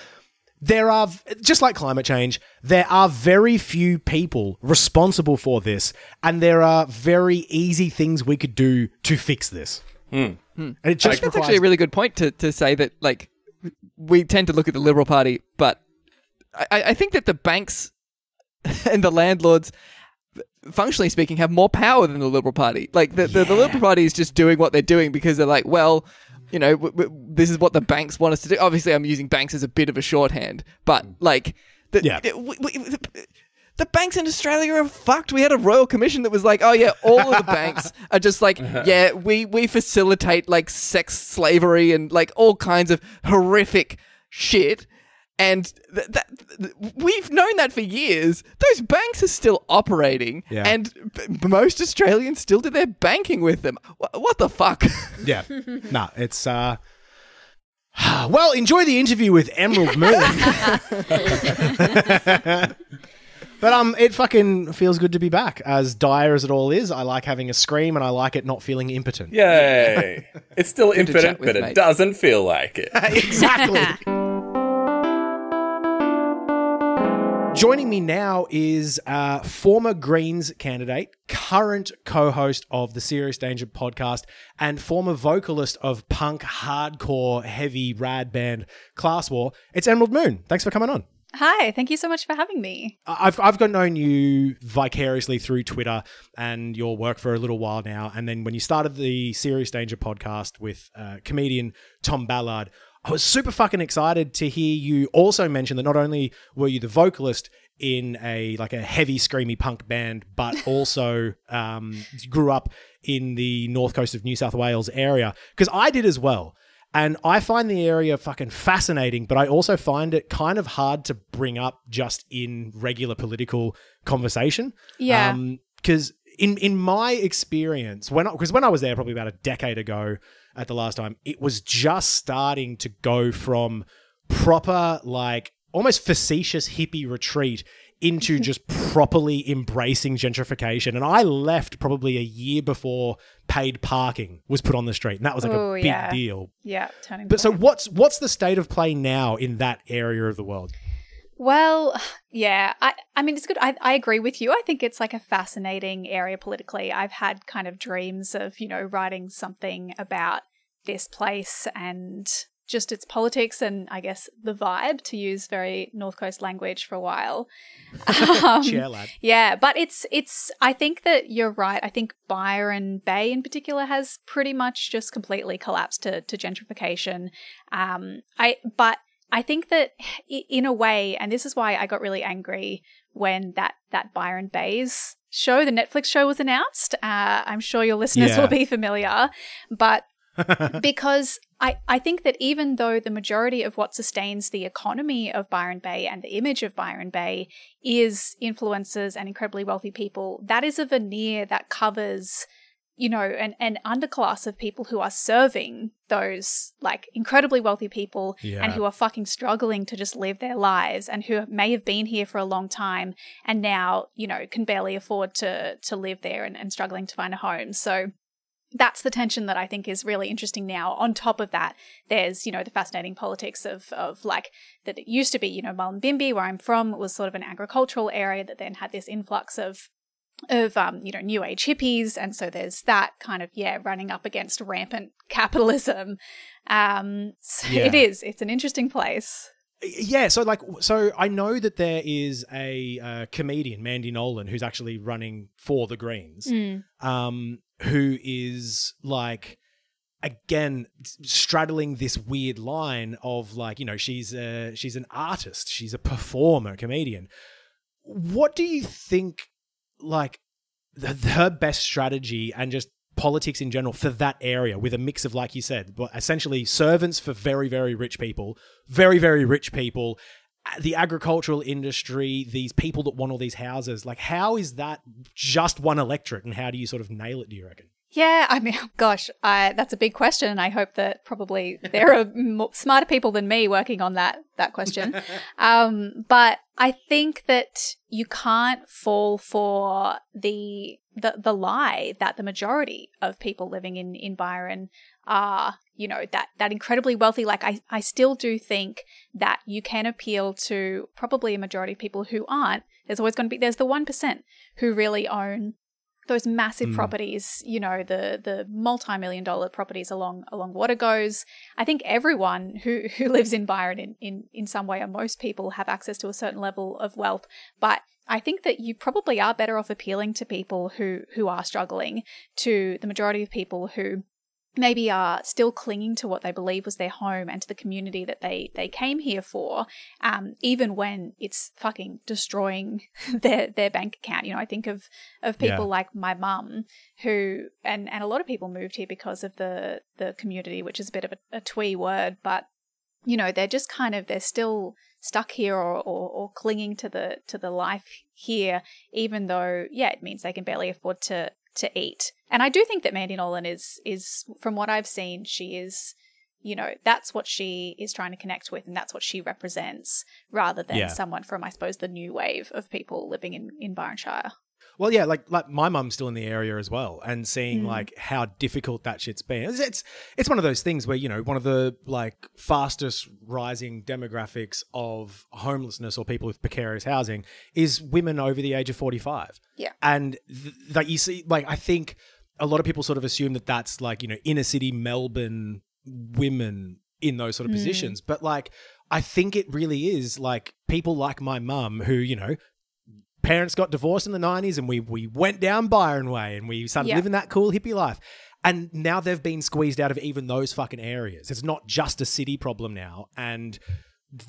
there are just like climate change there are very few people responsible for this and there are very easy things we could do to fix this. Hmm. Hmm. And it I just think that's actually a really good point to, to say that like we tend to look at the Liberal Party, but I, I think that the banks (laughs) and the landlords, functionally speaking, have more power than the Liberal Party. Like the, the, the Liberal Party is just doing what they're doing because they're like, well, you know, w- w- this is what the banks want us to do. Obviously, I'm using banks as a bit of a shorthand, but mm. like, the, Yeah. it- w- w- the, the banks in Australia are fucked. We had a royal commission that was like, oh yeah, all of the (laughs) banks are just like, uh-huh. yeah, we we facilitate like sex slavery and like all kinds of horrific shit. And th- that th- we've known that for years. Those banks are still operating, Yeah. and b- most Australians still do their banking with them. Wh- what the fuck? (laughs) yeah nah it's uh (sighs) well enjoy the interview with emerald moon (laughs) (laughs) but um it fucking feels good to be back as dire as it all is i like having a scream and i like it not feeling impotent Yay! It's still impotent, infinite, chat with, but it doesn't feel like it. exactly. Joining me now is uh, former Greens candidate, current co host of the Serious Danger podcast, and former vocalist of punk, hardcore, heavy, rad band Class War. It's Emerald Moon. Thanks for coming on. Hi, thank you so much for having me. I've I've got known you vicariously through Twitter and your work for a little while now. And then when you started the Serious Danger podcast with uh, comedian Tom Ballard, I was super fucking excited to hear you also mention that not only were you the vocalist in a like a heavy screamy punk band, but (laughs) also um, grew up in the north coast of New South Wales area because I did as well. And I find the area fucking fascinating, but I also find it kind of hard to bring up just in regular political conversation. Yeah. Because in in my experience, when because when I was there probably about a decade ago at the last time, it was just starting to go from proper like almost facetious hippie retreat into (laughs) just properly embracing gentrification. And I left probably a year before paid parking was put on the street, and that was like Oh, a big yeah. deal. Yeah, turning. But so what's what's the state of play now in that area of the world? Well, (sighs) yeah, I, I mean, it's good. I, I agree with you. I think it's like a fascinating area politically. I've had kind of dreams of, you know, writing something about this place and just its politics and I guess the vibe, to use very North Coast language for a while. (laughs) Um, lad. Yeah, but it's it's I think that you're right. I think Byron Bay in particular has pretty much just completely collapsed to, to gentrification. Um I but I think that in a way, and this is why I got really angry when that that Byron Bay's show, the Netflix show, was announced. Uh, I'm sure your listeners Yeah. will be familiar, but (laughs) because I, I think that even though the majority of what sustains the economy of Byron Bay and the image of Byron Bay is influencers and incredibly wealthy people, that is a veneer that covers, you know, an, an underclass of people who are serving those like incredibly wealthy people Yeah. and who are fucking struggling to just live their lives and who may have been here for a long time and now, you know, can barely afford to to live there and, and struggling to find a home. So that's the tension that I think is really interesting now. On top of that, there's, you know, the fascinating politics of, of like that it used to be, you know, Mullumbimby, where I'm from, was sort of an agricultural area that then had this influx of of um, you know, new age hippies. And so there's that kind of, yeah, running up against rampant (laughs) capitalism. Um so Yeah. it is. It's an interesting place. Yeah, so like, so I know that there is a uh, comedian, Mandy Nolan, who's actually running for the Greens, um, who is like, again, straddling this weird line of like, you know, she's a, she's an artist, she's a performer, comedian. What do you think, like, the, her best strategy and just politics in general for that area with a mix of like you said but essentially servants for very very rich people very very rich people uh, the agricultural industry, these people that want all these houses. Like, how is that just one electorate, and how do you sort of nail it? Do you reckon? Yeah, I mean, (laughs) gosh, I, that's a big question, and I hope that probably there are (laughs) m- smarter people than me working on that that question. (laughs) um, but I think that you can't fall for the, the the lie that the majority of people living in in Byron are, you know, that that incredibly wealthy. Like, I I still do think that you can appeal to probably a majority of people who aren't. There's always going to be there's the one percent who really own those massive mm. properties, you know, the the multi-million dollar properties along along water goes. I think everyone who (laughs) who lives in Byron in, in in some way or most people have access to a certain level of wealth, but I think that you probably are better off appealing to people who who are struggling, to the majority of people who maybe are still clinging to what they believe was their home and to the community that they they came here for, um, even when it's fucking destroying (laughs) their their bank account. You know, I think of of people Yeah. like my mum who and and a lot of people moved here because of the the community, which is a bit of a, a twee word, but you know they're just kind of they're still stuck here or, or, or clinging to the to the life here even though yeah it means they can barely afford to to eat and i do think that mandy nolan is is from what i've seen she is you know that's what she is trying to connect with and that's what she represents rather than Yeah. someone from i suppose the new wave of people living in in byronshire Well, yeah, like like my mum's still in the area as well, and seeing Mm. like how difficult that shit's been. It's, it's it's one of those things where you know one of the like fastest rising demographics of homelessness or people with precarious housing is women over the age of forty five. Yeah. and th- like you see, like I think a lot of people sort of assume that that's like you know inner city Melbourne women in those sort of positions, but like I think it really is like people like my mum who you know parents got divorced in the 90s and we we went down Byron Way and we started Yeah. living that cool hippie life. And now they've been squeezed out of even those fucking areas. It's not just a city problem now and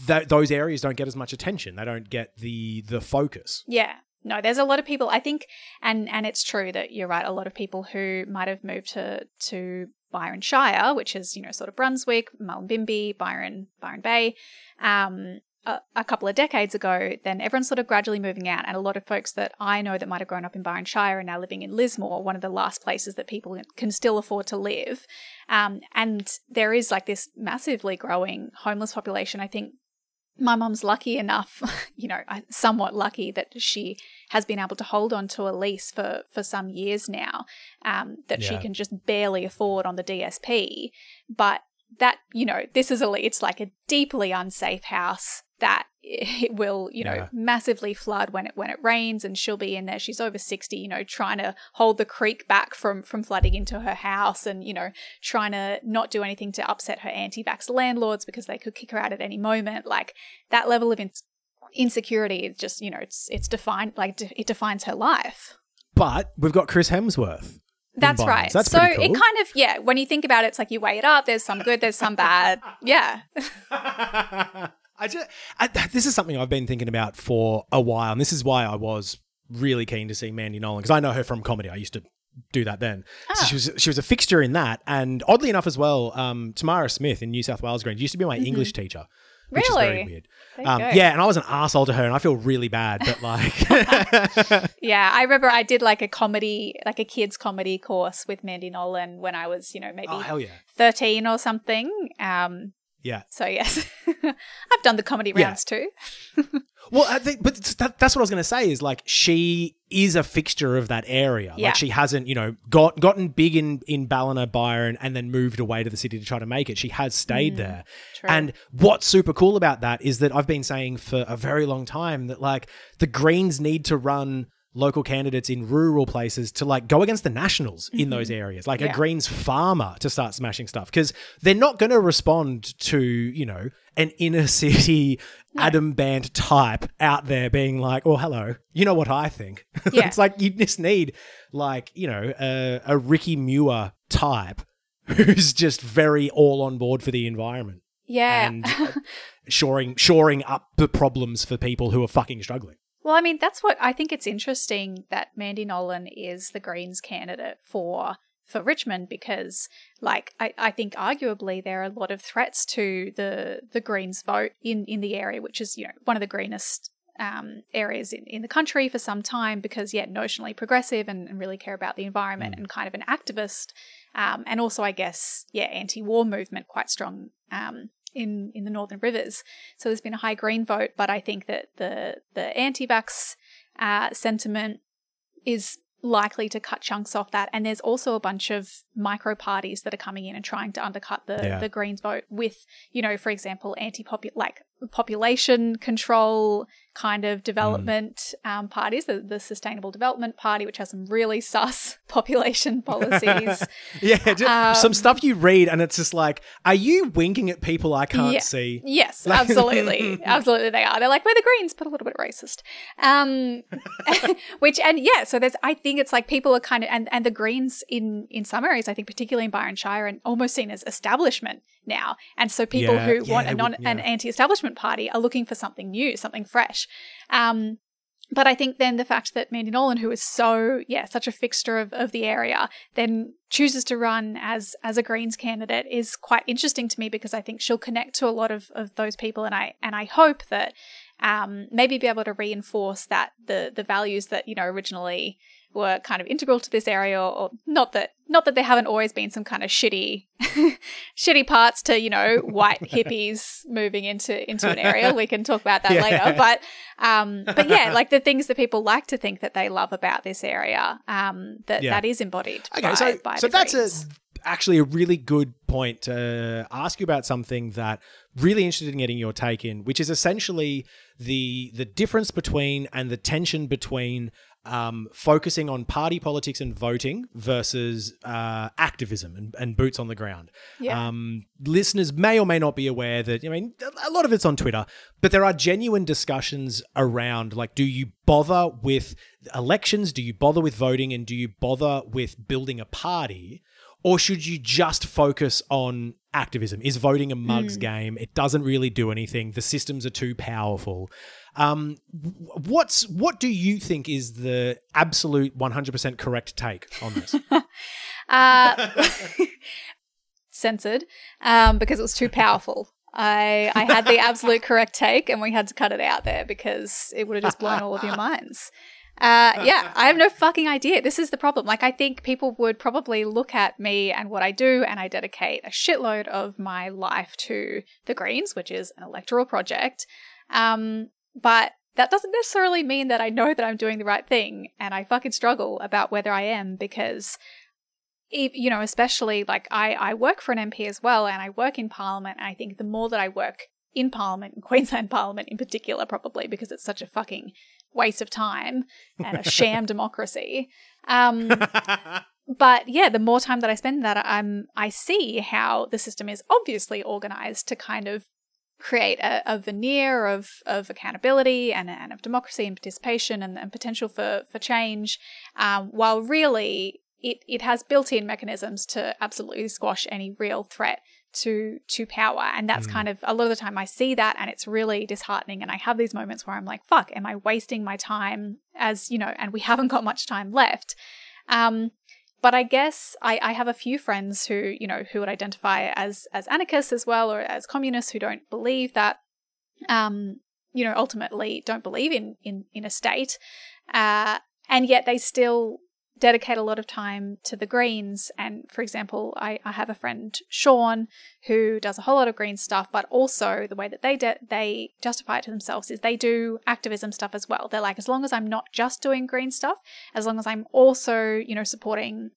th- those areas don't get as much attention. They don't get the the focus. Yeah. No, there's a lot of people I think and and it's true that you're right, a lot of people who might have moved to to Byron Shire, which is, you know, sort of Brunswick, Mullumbimby, Byron, Byron Bay, um, a, a couple of decades ago, then everyone's sort of gradually moving out. And a lot of folks that I know that might have grown up in Byron Shire are now living in Lismore, one of the last places that people can still afford to live. Um, and there is like this massively growing homeless population. I think my mum's lucky enough, (laughs) you know, somewhat lucky that she has been able to hold on to a lease for for some years now, um, that she can just barely afford on the DSP. But that, you know, this is a it's like a deeply unsafe house that (laughs) it will, you know, Yeah. massively flood when it when it rains, and she'll be in there. She's over sixty, you know, trying to hold the creek back from from flooding into her house, and you know, trying to not do anything to upset her anti-vax landlords because they could kick her out at any moment. Like that level of ins insecurity is just, you know, it's it's defined like it defines her life. But we've got Chris Hemsworth. That's right. so that's so pretty it kind of yeah, when you think about it, it's like you weigh it up. There's some good, there's some bad. Yeah. (laughs) I just I, this is something I've been thinking about for a while, and this is why I was really keen to see Mandy Nolan because I know her from comedy. I used to do that then. So Ah. she was she was a fixture in that, and oddly enough as well, um, Tamara Smith in New South Wales Greens used to be my English teacher. Which is very. Really? weird. Um, yeah, and I was an asshole to her, and I feel really bad. But like, (laughs) Yeah, I remember I did like a comedy, like a kids comedy course with Mandy Nolan when I was, you know, maybe oh hell yeah, 13 or something. Um, yeah. so yes, (laughs) I've done the comedy Yeah. rounds too. (laughs) Well, I think, but that, that's what I was going to say is like she is a fixture of that area. Yeah. Like she hasn't, you know, got gotten big in in Ballina, Byron, and then moved away to the city to try to make it. She has stayed there. Mm, true. And what's super cool about that is that I've been saying for a very long time that like the Greens need to run local candidates in rural places to like go against the nationals in those areas like a Mm-hmm. Greens farmer to start smashing stuff because they're not going to respond to you know an inner city adam bandt type out there being like oh hello you know what i think (laughs) Yeah. it's like you just need like you know a, a ricky muir type (laughs) who's just very all on board for the environment Yeah. and shoring shoring up the problems for people who are fucking struggling Well, I mean, that's what I think it's interesting that Mandy Nolan is the Greens candidate for for Richmond because, like, I, I think arguably there are a lot of threats to the the Greens vote in in the area, which is you know one of the greenest um, areas in, in the country for some time because, yeah, notionally progressive and, and really care about the environment and kind of an activist. Um, and also, I guess, yeah, anti war movement quite strong um, in, in the Northern Rivers. So there's been a high green vote, but I think that the, the anti vax uh, sentiment is likely to cut chunks off that. And there's also a bunch of micro parties that are coming in and trying to undercut the, Yeah. the Greens vote with, you know, for example, anti like population control kind of development um, parties, the, the Sustainable Development Party, which has some really sus (laughs) population (laughs) policies. Yeah, just Um, some stuff you read, and it's just like, are you winking at people I can't Yeah. see? Yes, absolutely. (laughs) absolutely they are. They're like, we're the Greens, but a little bit racist. Um which and yeah, so there's I think it's like people are kind of and, and the Greens in in some areas, I think particularly in Byron Shire and almost seen as establishment now. And so people Yeah, who yeah, want a non would- an anti establishment party are looking for something new, something fresh. Um but I think then the fact that Mandy Nolan, who is so yeah such a fixture of, of the area, then chooses to run as as a Greens candidate is quite interesting to me because I think she'll connect to a lot of, of those people, and I and I hope that um, maybe be able to reinforce that the the values that you know originally were kind of integral to this area, or, not that not that there haven't always been some kind of shitty (laughs) shitty parts to you know white (laughs) hippies moving into into an area. We can talk about that Yeah. later, but um, but yeah, like the things that people like to think that they love about this area, um, that Yeah. that is embodied. Okay, by, so by so that's a, actually a really good point to ask you about something that really interested in getting your take in, which is essentially the the difference between and the tension between um, focusing on party politics and voting versus uh, activism and, and boots on the ground. Yeah. Um, listeners may or may not be aware that I mean a lot of it's on Twitter, but there are genuine discussions around like, do you bother with elections? Do you bother with voting? And do you bother with building a party? Or should you just focus on activism? Is voting a mug's game? It doesn't really do anything. The systems are too powerful. Um, what's what do you think is the absolute 100% correct take on this? (laughs) Uh, (laughs) censored um, because it was too powerful. I I had the absolute correct take, and we had to cut it out there because it would have just blown all of your minds. Uh, yeah, I have no fucking idea. This is the problem. Like, I think people would probably look at me and what I do, and I dedicate a shitload of my life to the Greens, which is an electoral project. Um, but that doesn't necessarily mean that I know that I'm doing the right thing, and I fucking struggle about whether I am because you know, especially like I, I work for an MP as well, and I work in Parliament. And I think the more that I work in Parliament, in (laughs) Queensland Parliament in particular, probably because it's such a fucking waste of time and a sham (laughs) democracy. Um, but yeah, the more time that I spend that, I'm I see how the system is obviously organized to kind of create a, a veneer of, of accountability and, and of democracy and participation and, and potential for, for change, um, while really it, it has built-in mechanisms to absolutely squash any real threat to to power. And that's kind of a lot of the time I see that and it's really disheartening and I have these moments where I'm like fuck am I wasting my time as you know and we haven't got much time left. Um but I guess I, I have a few friends who, you know, who would identify as as anarchists as well, or as communists who don't believe that, um, you know, ultimately don't believe in in in a state, uh, and yet they still dedicate a lot of time to the Greens. And for example, I, I have a friend Sean who does a whole lot of green stuff, but also the way that they de- they justify it to themselves is they do activism stuff as well. They're like, as long as I'm not just doing green stuff, as long as I'm also, you know, supporting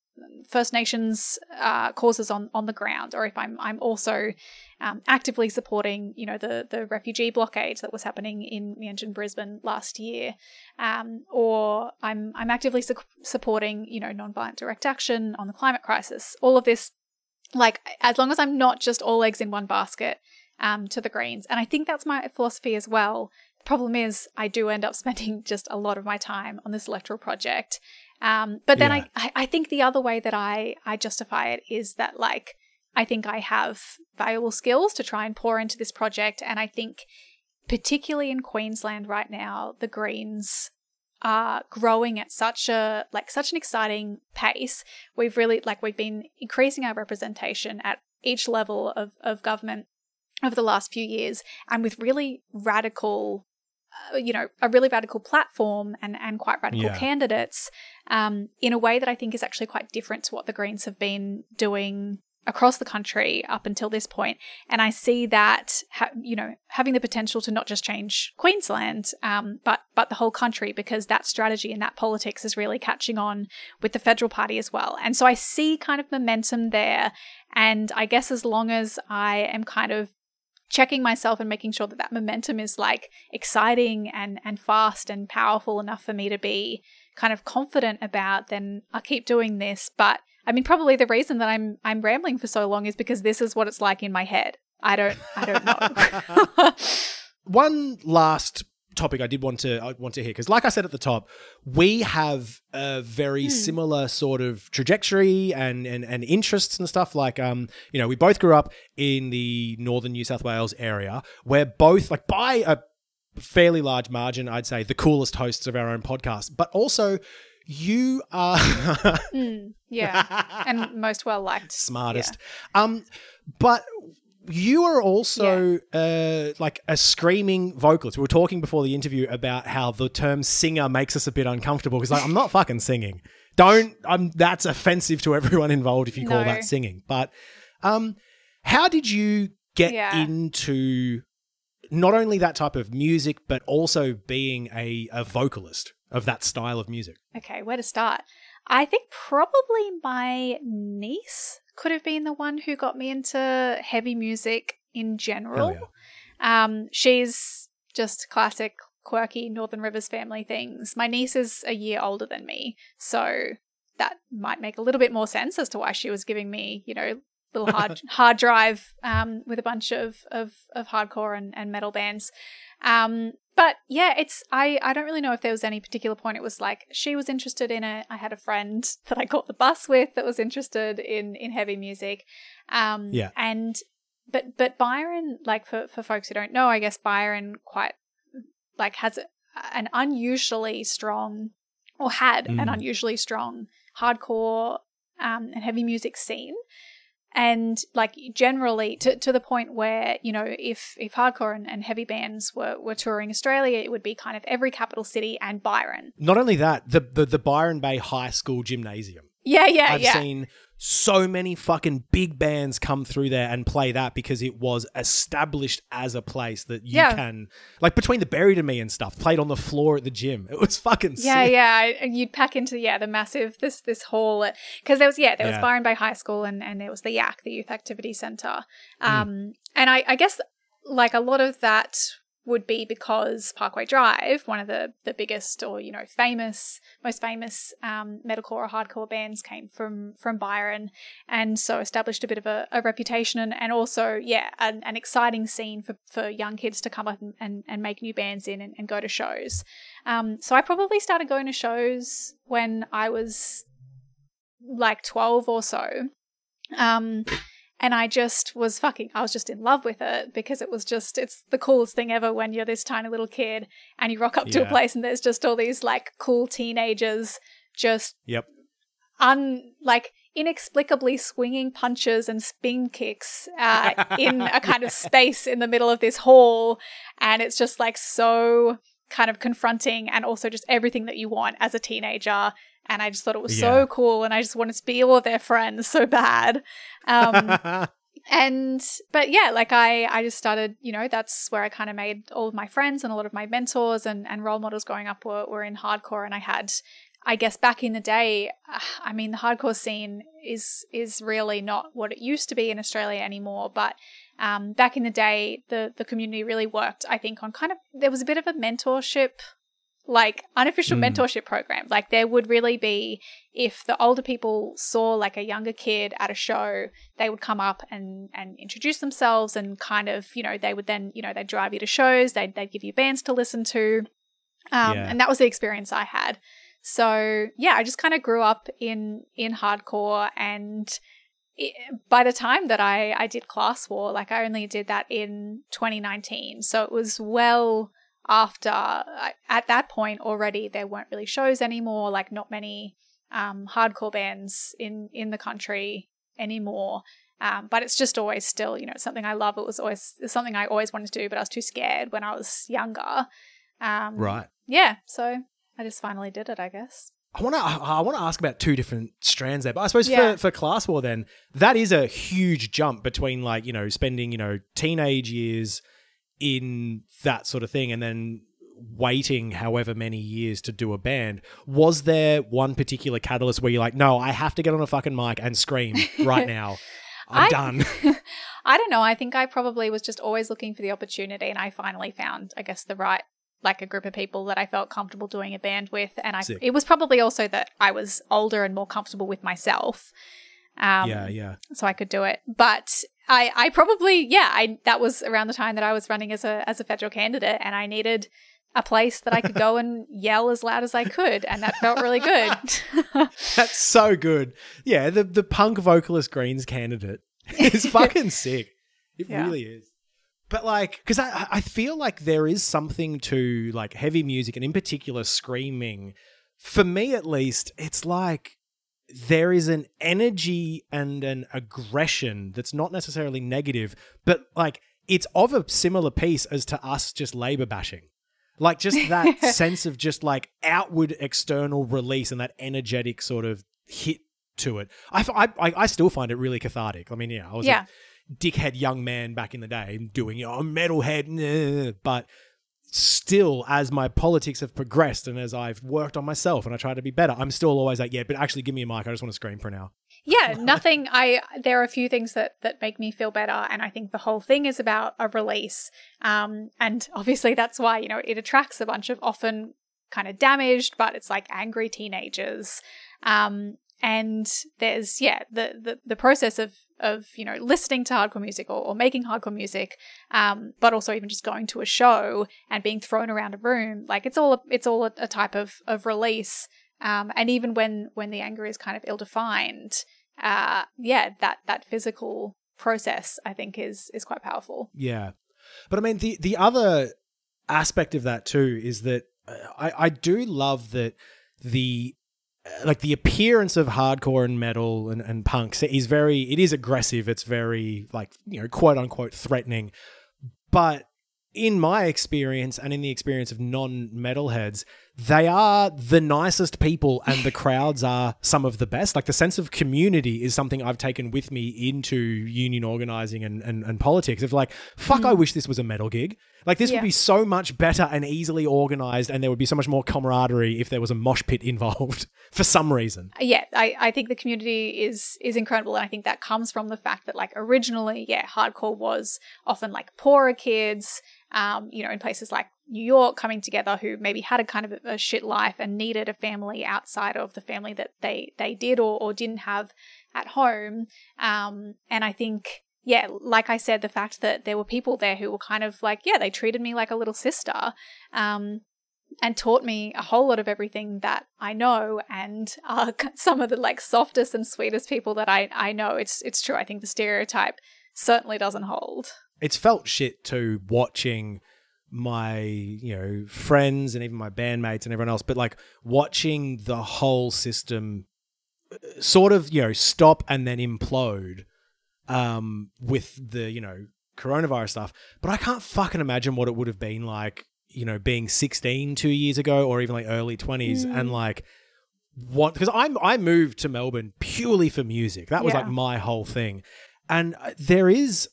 First Nations uh, causes on, on the ground, or if I'm I'm also um, actively supporting, you know, the the refugee blockade that was happening in Meanjin, Brisbane last year, um, or I'm I'm actively su- supporting, you know, nonviolent direct action on the climate crisis. All of this, like, as long as I'm not just all eggs in one basket, um, to the Greens, and I think that's my philosophy as well. The problem is, I do end up (laughs) spending just a lot of my time on this electoral project. Um, but then Yeah. I, I, I think the other way that I, I justify it is that, like, I think I have valuable skills to try and pour into this project. And I think, particularly in Queensland right now, the Greens are growing at such a like such an exciting pace. We've really like we've been increasing our representation at each level of, of government over the last few years and with really radical uh, you know a really radical platform and and quite radical Yeah. candidates um, in a way that I think is actually quite different to what the Greens have been doing across the country up until this point. And I see that ha- you know having the potential to not just change Queensland um, but but the whole country because that strategy and that politics is really catching on with the federal party as well. And so I see kind of momentum there. And I guess as long as I am kind of checking myself and making sure that that momentum is like exciting and and fast and powerful enough for me to be kind of confident about then I'll keep doing this. But I mean probably the reason that I'm I'm rambling for so long is because this is what it's like in my head. I don't I don't know. (laughs) One last topic I did want to I want to hear because, like I said at the top, we have a very similar sort of trajectory and, and and interests and stuff. Like, um, you know, we both grew up in the northern New South Wales area. We're both like by a fairly large margin, I'd say, the coolest hosts of our own podcast. But also, you are Mm, yeah (laughs) and most well liked smartest. Um, but you are also uh, like a screaming vocalist. We were talking before the interview about how the term singer makes us a bit uncomfortable because like, I'm not fucking singing. Don't. I'm. That's offensive to everyone involved if you call No. that singing. But um, how did you get Yeah. into not only that type of music but also being a, a vocalist of that style of music? Okay, where to start? I think probably my niece could have been the one who got me into heavy music in general. Yeah. Um, she's just classic, quirky Northern Rivers family things. My niece is a year older than me, so that might make a little bit more sense as to why she was giving me, you know, little hard (laughs) hard drive um, with a bunch of of, of hardcore and, and metal bands. Um, but yeah, it's I I don't really know if there was any particular point. It was like she was interested in it. I had a friend (laughs) that I caught the bus with that was interested in in heavy music. Um, Yeah. and but but Byron, like for for folks who don't know, I guess Byron quite like has an unusually strong or had an Mm. unusually strong hardcore um, and heavy music scene and like generally to, to the point where you know if if hardcore and, and heavy bands were, were touring australia it would be kind of every capital city and byron Not only that, the the, the Byron Bay High School gymnasium. yeah yeah yeah. I've yeah seen so many fucking big bands come through there and play that because it was established as a place that you Yeah. can like between the buried and me and stuff played on the floor at the gym. It was fucking yeah sick. yeah and you'd pack into yeah the massive this this hall because there was yeah there was Yeah. byron bay high school and and there was the yak the youth activity center Mm. um and i i guess like a lot of that would be because Parkway Drive, one of the, the biggest or you know famous, most famous um, metalcore or hardcore bands, came from from Byron, and so established a bit of a, a reputation and, and also yeah an, an exciting scene for, for young kids to come up and, and, and make new bands in and, and go to shows. Um, so I probably started going to shows when I was like twelve or so. Um, and I just was fucking, I was just in love with it because it was just, it's the coolest thing ever when you're this tiny little kid and you rock up to a place and there's just all these like cool teenagers just Yep. un, like inexplicably swinging punches and spin kicks uh, in a kind of (laughs) space in the middle of this hall. And it's just like so kind of confronting and also just everything that you want as a teenager. And I just thought it was Yeah. so cool and I just wanted to be all of their friends so bad. Um, (laughs) and but yeah like i i just started you know that's where i kind of made all of my friends and a lot of my mentors and, and role models growing up were, were in hardcore and i had i guess back in the day uh, i mean the hardcore scene is is really not what it used to be in australia anymore but um, back in the day the the community really worked i think on kind of there was a bit of a mentorship like unofficial Mm. mentorship program like there would really be if the older people saw like a younger kid at a show they would come up and and introduce themselves and kind of you know they would then you know they'd drive you to shows they'd, they'd give you bands to listen to um, Yeah. and that was the experience i had so yeah i just kind of grew up in in hardcore and it, by the time that i i did class war like i only did that in 2019 so it was well after I- at that point already there weren't really shows anymore like not many um, hardcore bands in in the country anymore. Um, but it's just always still you know it's something i love. It was always something i always wanted to do but i was too scared when i was younger. Um, Right. yeah so i just finally did it i guess I want to. I want to ask about two different strands there, but I suppose Yeah. for for class war, then that is a huge jump between like you know spending you know teenage years in that sort of thing, and then waiting however many years to do a band. Was there one particular catalyst where you're like, no, I have to get on a fucking mic and scream right (laughs) now. I'm I- done. (laughs) I don't know. I think I probably was just always looking for the opportunity, and I finally found, I guess, the right like a group of people that I felt comfortable doing a band with, and I Sick. it was probably also that I was older and more comfortable with myself. Um, yeah, yeah. so I could do it. But I, I probably, yeah, I that was around the time that I was running as a as a federal candidate, and I needed a place that I could go and (laughs) yell as loud as I could, and that felt really good. (laughs) That's so good. Yeah, the the punk vocalist Greens candidate (laughs) is fucking sick. It Yeah. really is. But like, because I I feel like there is something to like heavy music and in particular screaming. For me, at least, it's like there is an energy and an aggression that's not necessarily negative, but like it's of a similar piece as to us just labor bashing. Like just (laughs) that sense of just like outward external release and that energetic sort of hit to it. I, I, I still find it really cathartic. I mean, yeah, I was Yeah. Dickhead young man back in the day doing, you know, a metalhead, but still, as my politics have progressed and as I've worked on myself and I try to be better, I'm still always like, yeah, but actually give me a mic. I just want to scream for hour. yeah, nothing. I there are a few things that that make me feel better, and I think the whole thing is about a release. Um, and obviously that's why you know it attracts a bunch of often kind of damaged, but it's like angry teenagers. Um, and there's yeah the the the process of of you know listening to hardcore music or, or making hardcore music, um, but also even just going to a show and being thrown around a room. Like it's all a, it's all a, a type of of release. Um, and even when when the anger is kind of ill defined, uh, yeah, that that physical process I think is is quite powerful. Yeah, but I mean the the other aspect of that too is that uh, I I do love that the like the appearance of hardcore and metal and, and punks is very it is aggressive. It's very like you know quote unquote threatening. But in my experience and in the experience of non metalheads, they are the nicest people and the crowds are some of the best. Like the sense of community is something I've taken with me into union organizing and, and, and politics. Of like, fuck, I wish this was a metal gig. Like this Yeah. would be so much better and easily organized and there would be so much more camaraderie if there was a mosh pit (laughs) involved for some reason. yeah, I, I think the community is is incredible, and I think that comes from the fact that like originally, yeah, hardcore was often like poorer kids, um, you know, in places like New York, coming together who maybe had a kind of a, shit life and needed a family outside of the family that they they did or or didn't have at home, um, and I think. Yeah, like I said, the fact that there were people there who were kind of like, yeah, they treated me like a little sister. Um, and taught me a whole lot of everything that I know and are (laughs) some of the like softest and sweetest people that I, I know. It's it's true. I think the stereotype certainly doesn't hold. it's felt shit too watching my you know friends and even my bandmates and everyone else but like watching the whole system uh, sort of you know stop and then implode um with the you know coronavirus stuff. But i can't fucking imagine what it would have been like you know being 16 two years ago or even like early 20s and like what because i'm i moved to melbourne purely for music. That was Yeah. like my whole thing. And uh, there is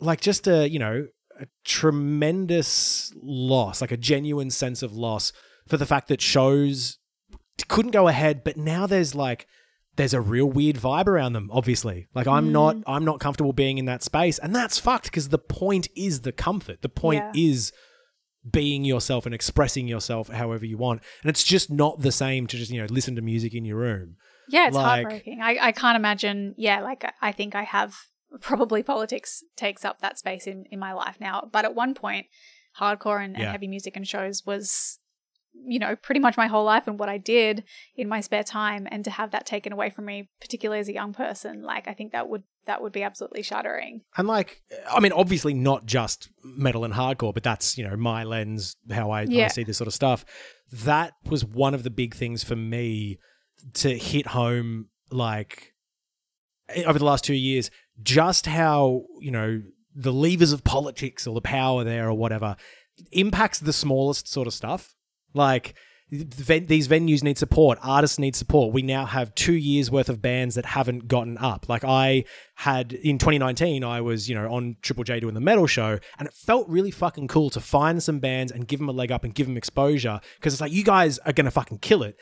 like just a you know a tremendous loss like a genuine sense of loss for the fact that shows couldn't go ahead but now there's like there's a real weird vibe around them obviously like i'm mm. not i'm not comfortable being in that space and that's fucked because the point is the comfort the point Yeah. is being yourself and expressing yourself however you want and it's just not the same to just you know listen to music in your room Yeah, it's Like- heartbreaking. I, I can't imagine. Yeah, like I think I have probably politics takes up that space in, in my life now. But at one point, hardcore and, and heavy music and shows was you know, pretty much my whole life and what I did in my spare time and to have that taken away from me, particularly as a young person, like I think that would that would be absolutely shattering. And like, I mean, obviously not just metal and hardcore, but that's you know my lens, how I, I see this sort of stuff. That was one of the big things for me to hit home, like over the last two years, just how you know the levers of politics or the power there or whatever impacts the smallest sort of stuff. Like these venues need support, artists need support. We now have two years worth of bands that haven't gotten up. Like I had in 2019, I was you know on Triple J doing the metal show, and it felt really fucking cool to find some bands and give them a leg up and give them exposure because it's like you guys are gonna fucking kill it,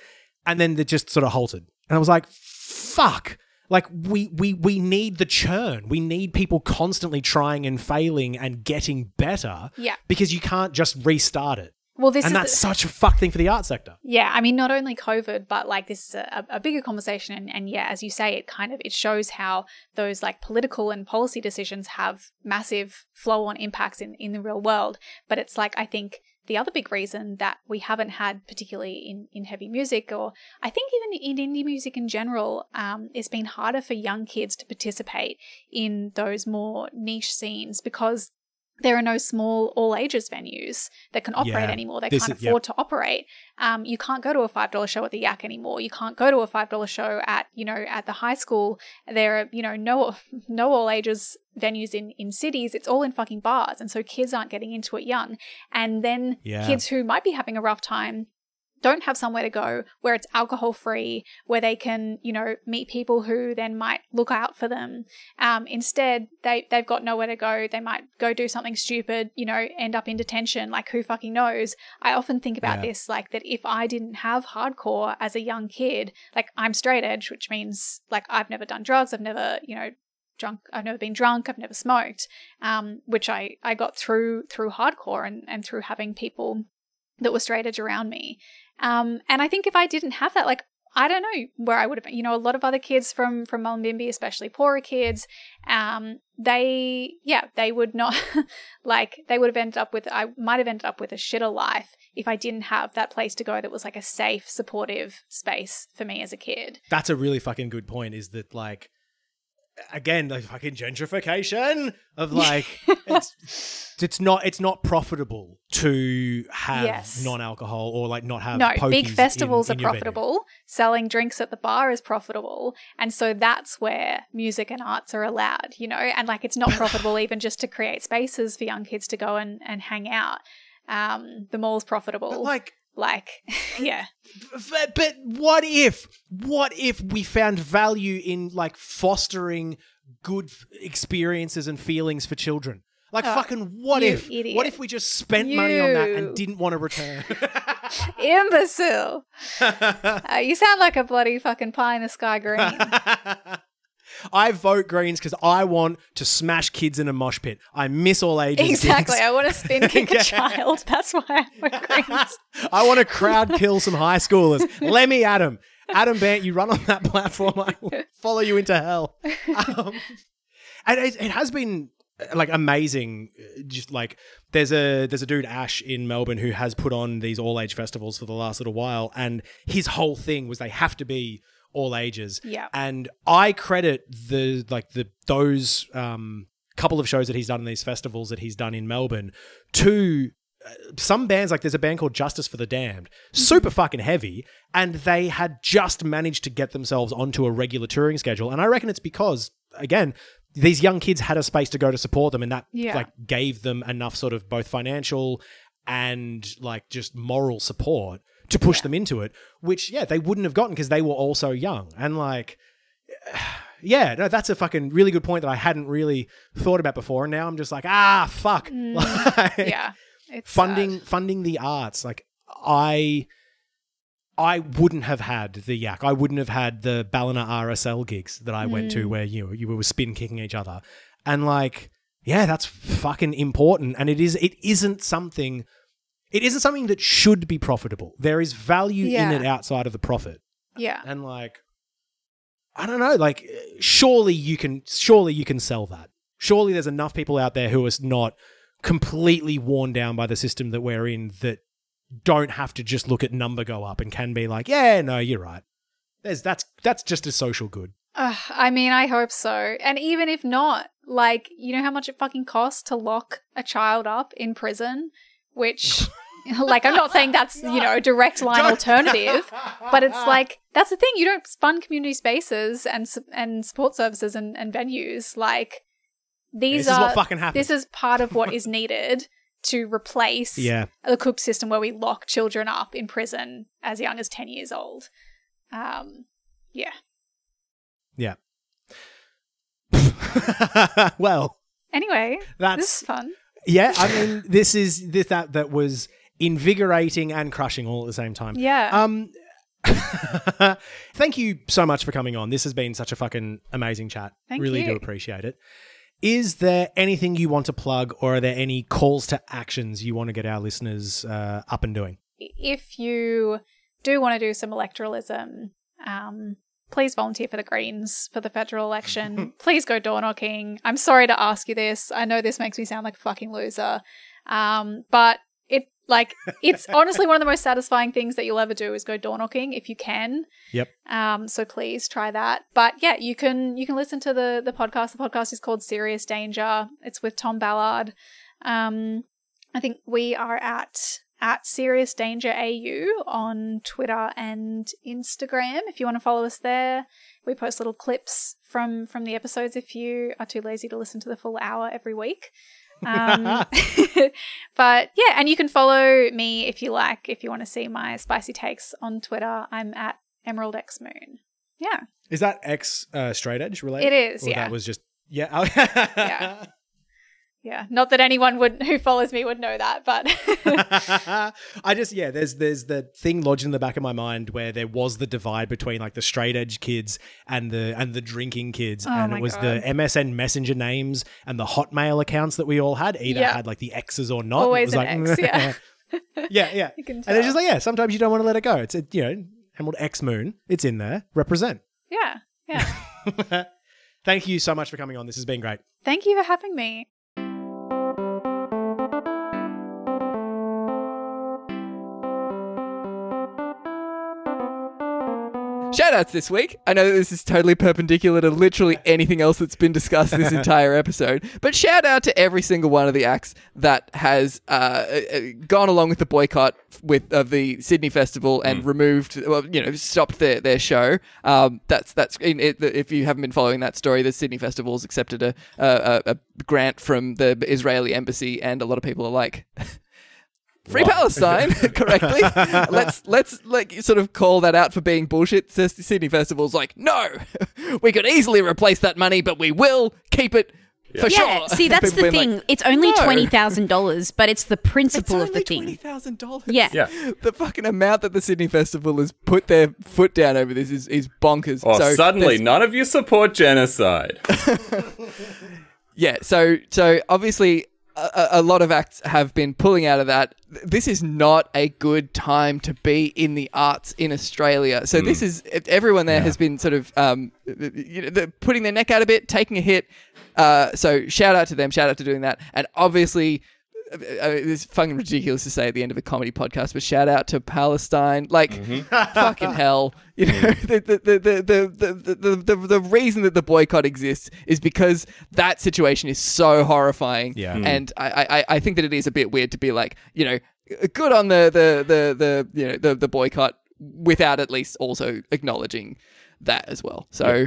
and then they just sort of halted, and I was like, fuck. Like we we we need the churn. We need people constantly trying and failing and getting better. Yeah. Because you can't just restart it. Well, this and is that's the- such a fuck thing for the art sector. Yeah, I mean, not only COVID, but like this is a, a bigger conversation, and, and yeah, as you say, it kind of it shows how those like political and policy decisions have massive flow-on impacts in in the real world. But it's like I think the other big reason that we haven't had, particularly in in heavy music, or I think even in indie music in general, um, it's been harder for young kids to participate in those more niche scenes because there are no small all ages venues that can operate Yeah, anymore. They can't is- yep. afford to operate. Um, you can't go to a five dollar show at the Yak anymore. You can't go to a five dollar show at you know at the high school. There are you know no (laughs) no all ages venues in in cities. It's all in fucking bars, and so kids aren't getting into it young. And then Yeah. kids who might be having a rough time don't have somewhere to go where it's alcohol free, where they can, you know, meet people who then might look out for them. Um, instead, they, they've got nowhere to go. They might go do something stupid, you know, end up in detention. Like, who fucking knows? I often think about Yeah. this, like, that if I didn't have hardcore as a young kid, like, I'm straight edge, which means, like, I've never done drugs. I've never, you know, drunk i've never been drunk i've never smoked um, which i i got through through hardcore and and through having people that were straight edge around me um, and I think if I didn't have that, like I don't know where I would have been. You know, a lot of other kids from from Mullumbimby, especially poorer kids, um, they yeah, they would not (laughs) like they would have ended up with I might have ended up with a shitter life if I didn't have that place to go that was like a safe, supportive space for me as a kid. That's a really fucking good point. Is that like again the fucking gentrification of like it's, (laughs) it's not it's not profitable to have Yes. non-alcohol or like not have no, big festivals in are your venue. profitable. Selling drinks at the bar is profitable. And so that's where music and arts are allowed, you know? And like it's not (laughs) profitable even just to create spaces for young kids to go and, and hang out. Um, the mall's profitable. But like like, (laughs) yeah. But, but what if what if we found value in like fostering good experiences and feelings for children like Oh, fucking what if idiot. what if we just spent money on that and didn't want to return (laughs) Imbecile. (laughs) Uh, you sound like a bloody fucking pie in the sky green. I vote Greens because I want to smash kids in a mosh pit. I miss all ages. exactly. gigs. I want to spin (laughs) kick a child. That's why I vote (laughs) Greens. I want to crowd kill some high schoolers. Let me Adam. Adam Bandt, you run on that platform. I will follow you into hell. Um, and it, it has been uh, like amazing. uh, Just like there's a there's a dude Ash in Melbourne who has put on these all age festivals for the last little while, and his whole thing was they have to be all ages. Yeah. And I credit the like the those um couple of shows that he's done in these festivals that he's done in Melbourne to uh, some bands like there's a band called Justice for the Damned, super fucking heavy, and they had just managed to get themselves onto a regular touring schedule. And I reckon it's because again, these young kids had a space to go to support them, and that Yeah. like gave them enough sort of both financial and like just moral support to push them into it, which yeah they wouldn't have gotten because they were all so young and like. (sighs) Yeah, no, that's a fucking really good point that I hadn't really thought about before, and now I'm just like, ah, fuck. (laughs) Like, Yeah. It's funding sad. funding the arts like i i wouldn't have had the yak i wouldn't have had the ballina rsl gigs that i went to where you you were spin kicking each other and like yeah that's fucking important and it is it isn't something it isn't something that should be profitable there is value Yeah. in it outside of the profit Yeah. and like i don't know like surely you can surely you can sell that surely there's enough people out there who are not completely worn down by the system that we're in that don't have to just look at number go up and can be like, yeah, no, you're right. There's that's that's just a social good. Ugh, I mean, I hope so. And even if not, like, you know how much it fucking costs to lock a child up in prison? Which, (laughs) like, I'm not saying that's, you know, a direct line alternative, but it's (laughs) like, that's the thing. You don't fund community spaces and, and support services and, and venues. Like, these This is are. what fucking happens. This is part of what (laughs) is needed to replace Yeah. the cooked system where we lock children up in prison as young as 10 years old. Um, yeah. Yeah. well, Anyway, That's- this is fun. Yeah, I mean, this is this that that was invigorating and crushing all at the same time. Yeah. Um (laughs) Thank you so much for coming on. This has been such a fucking amazing chat. Thank really you. do appreciate it. Is there anything you want to plug or are there any calls to actions you want to get our listeners uh, up and doing? if you do want to do some electoralism, um, please volunteer for the Greens for the federal election. (laughs) please go door knocking. I'm sorry to ask you this. I know this makes me sound like a fucking loser, um, but it like it's (laughs) honestly one of the most satisfying things that you'll ever do is go door knocking if you can. Yep. Um, so please try that. But yeah, you can you can listen to the the podcast. The podcast is called Serious Danger. It's with Tom Ballard. Um, I think we are at at Serious Danger AU on Twitter and Instagram. If you want to follow us there, we post little clips from from the episodes. If you are too lazy to listen to the full hour every week. um, (laughs) (laughs) but yeah, and you can follow me if you like. If you want to see my spicy takes on Twitter, I'm at Emerald X Moon. Yeah, Is that X uh, straight edge related? It is, Or yeah. That was just yeah. (laughs) Yeah. Yeah. Not that anyone would who follows me would know that, but (laughs) I just yeah, there's there's the thing lodged in the back of my mind where there was the divide between like the straight edge kids and the and the drinking kids, oh and Oh my it was God. the MSN messenger names and the Hotmail accounts that we all had either Yeah. had like the X's or not. Always it was an like, X, yeah. (laughs) yeah, yeah. And it's just like yeah, sometimes you don't want to let it go. It's a, you know Emerald X Moon. It's in there. Represent. yeah, yeah. (laughs) Thank you so much for coming on. This has been great. Thank you for having me. Shout outs this week. I know that this is totally perpendicular to literally anything else that's been discussed this (laughs) entire episode, but shout out to every single one of the acts that has uh, uh, gone along with the boycott with of the Sydney Festival and removed, well, you know, stopped their, their show. Um, that's that's in it, if you haven't been following that story, the Sydney Festival's accepted a, a, a a grant from the Israeli embassy, and a lot of people are like. (laughs) Free Palestine, (laughs) correctly. (laughs) let's let's like sort of call that out for being bullshit. Says the Sydney Festival's like, no, (laughs) we could easily replace that money, but we will keep it for Yeah, sure. see, that's the thing. like, it's only no. twenty thousand dollars, but it's the It's principle of the thing. twenty thousand dollars. Yeah. Yeah. the fucking amount that the Sydney Festival has put their foot down over this is, is bonkers. Or so suddenly, there's- none of you support genocide. Yeah, so so obviously a, a- lot of acts have been pulling out of that. This is not a good time to be in the arts in Australia. So this is everyone there has been sort of um, you know, putting their neck out a bit, taking a hit. Uh, so shout out to them, shout out to doing that, and obviously. Uh, uh, It's fucking ridiculous to say at the end of a comedy podcast, but shout out to Palestine. Like, fucking hell. You know, the, the, the, the, the, the, the, the, the reason that the boycott exists is because that situation is so horrifying. Yeah. And I, I, I think that it is a bit weird to be like, you know, good on the, the, the, the you know, the, the boycott without at least also acknowledging that as well. So, yeah.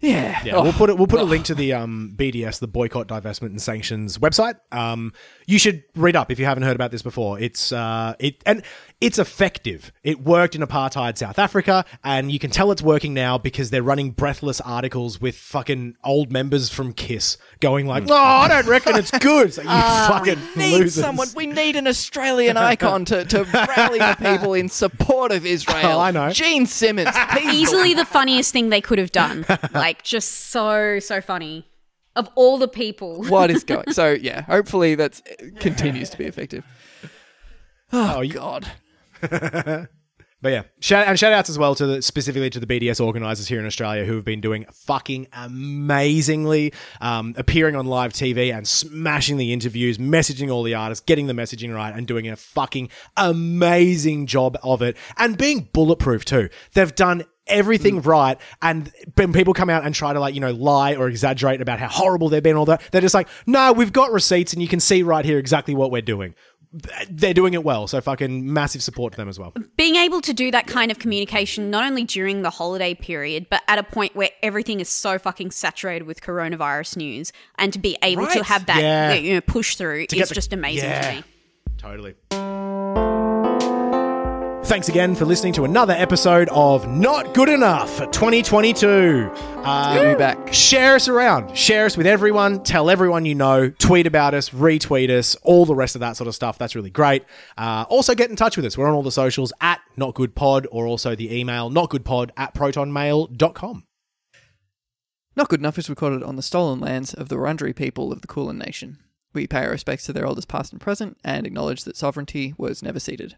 Yeah, Oh, we'll put it. We'll put a link to the um, BDS, the Boycott, Divestment, and Sanctions website. Um, you should read up if you haven't heard about this before. It's uh, it and it's effective. It worked in apartheid South Africa, and you can tell it's working now because they're running breathless articles with fucking old members from Kiss going like, "No, I don't reckon it's good." It's like, you (laughs) ah, fucking need losers. someone. We need an Australian icon to, to rally the people in support of Israel. (laughs) Oh, I know. Gene Simmons. (laughs) Easily the funniest thing they could have done. Like just so so funny. Of all the people. what is going. So yeah, hopefully that continues to be effective. Oh, oh you- God. (laughs) But yeah, shout and shout outs as well to the, specifically to the BDS organizers here in Australia who have been doing fucking amazingly, um, appearing on live TV and smashing the interviews, messaging all the artists, getting the messaging right, and doing a fucking amazing job of it, and being bulletproof too. They've done everything right and when people come out and try to like you know lie or exaggerate about how horrible they've been all that they're just like no we've got receipts and you can see right here exactly what we're doing they're doing it well so fucking massive support to them as well being able to do that kind of communication not only during the holiday period but at a point where everything is so fucking saturated with coronavirus news and to be able to have that Yeah. you know push through get is the- just amazing Yeah. to me Totally. Thanks again for listening to another episode of Not Good Enough 2022. Uh, Good to be back. Share us around. Share us with everyone. Tell everyone you know. Tweet about us. Retweet us. All the rest of that sort of stuff. That's really great. Uh, also, get in touch with us. We're on all the socials at Not Good Pod or also the email notgoodpod at protonmail.com. Not Good Enough is recorded on the stolen lands of the Wurundjeri people of the Kulin Nation. We pay our respects to their elders past and present and acknowledge that sovereignty was never ceded.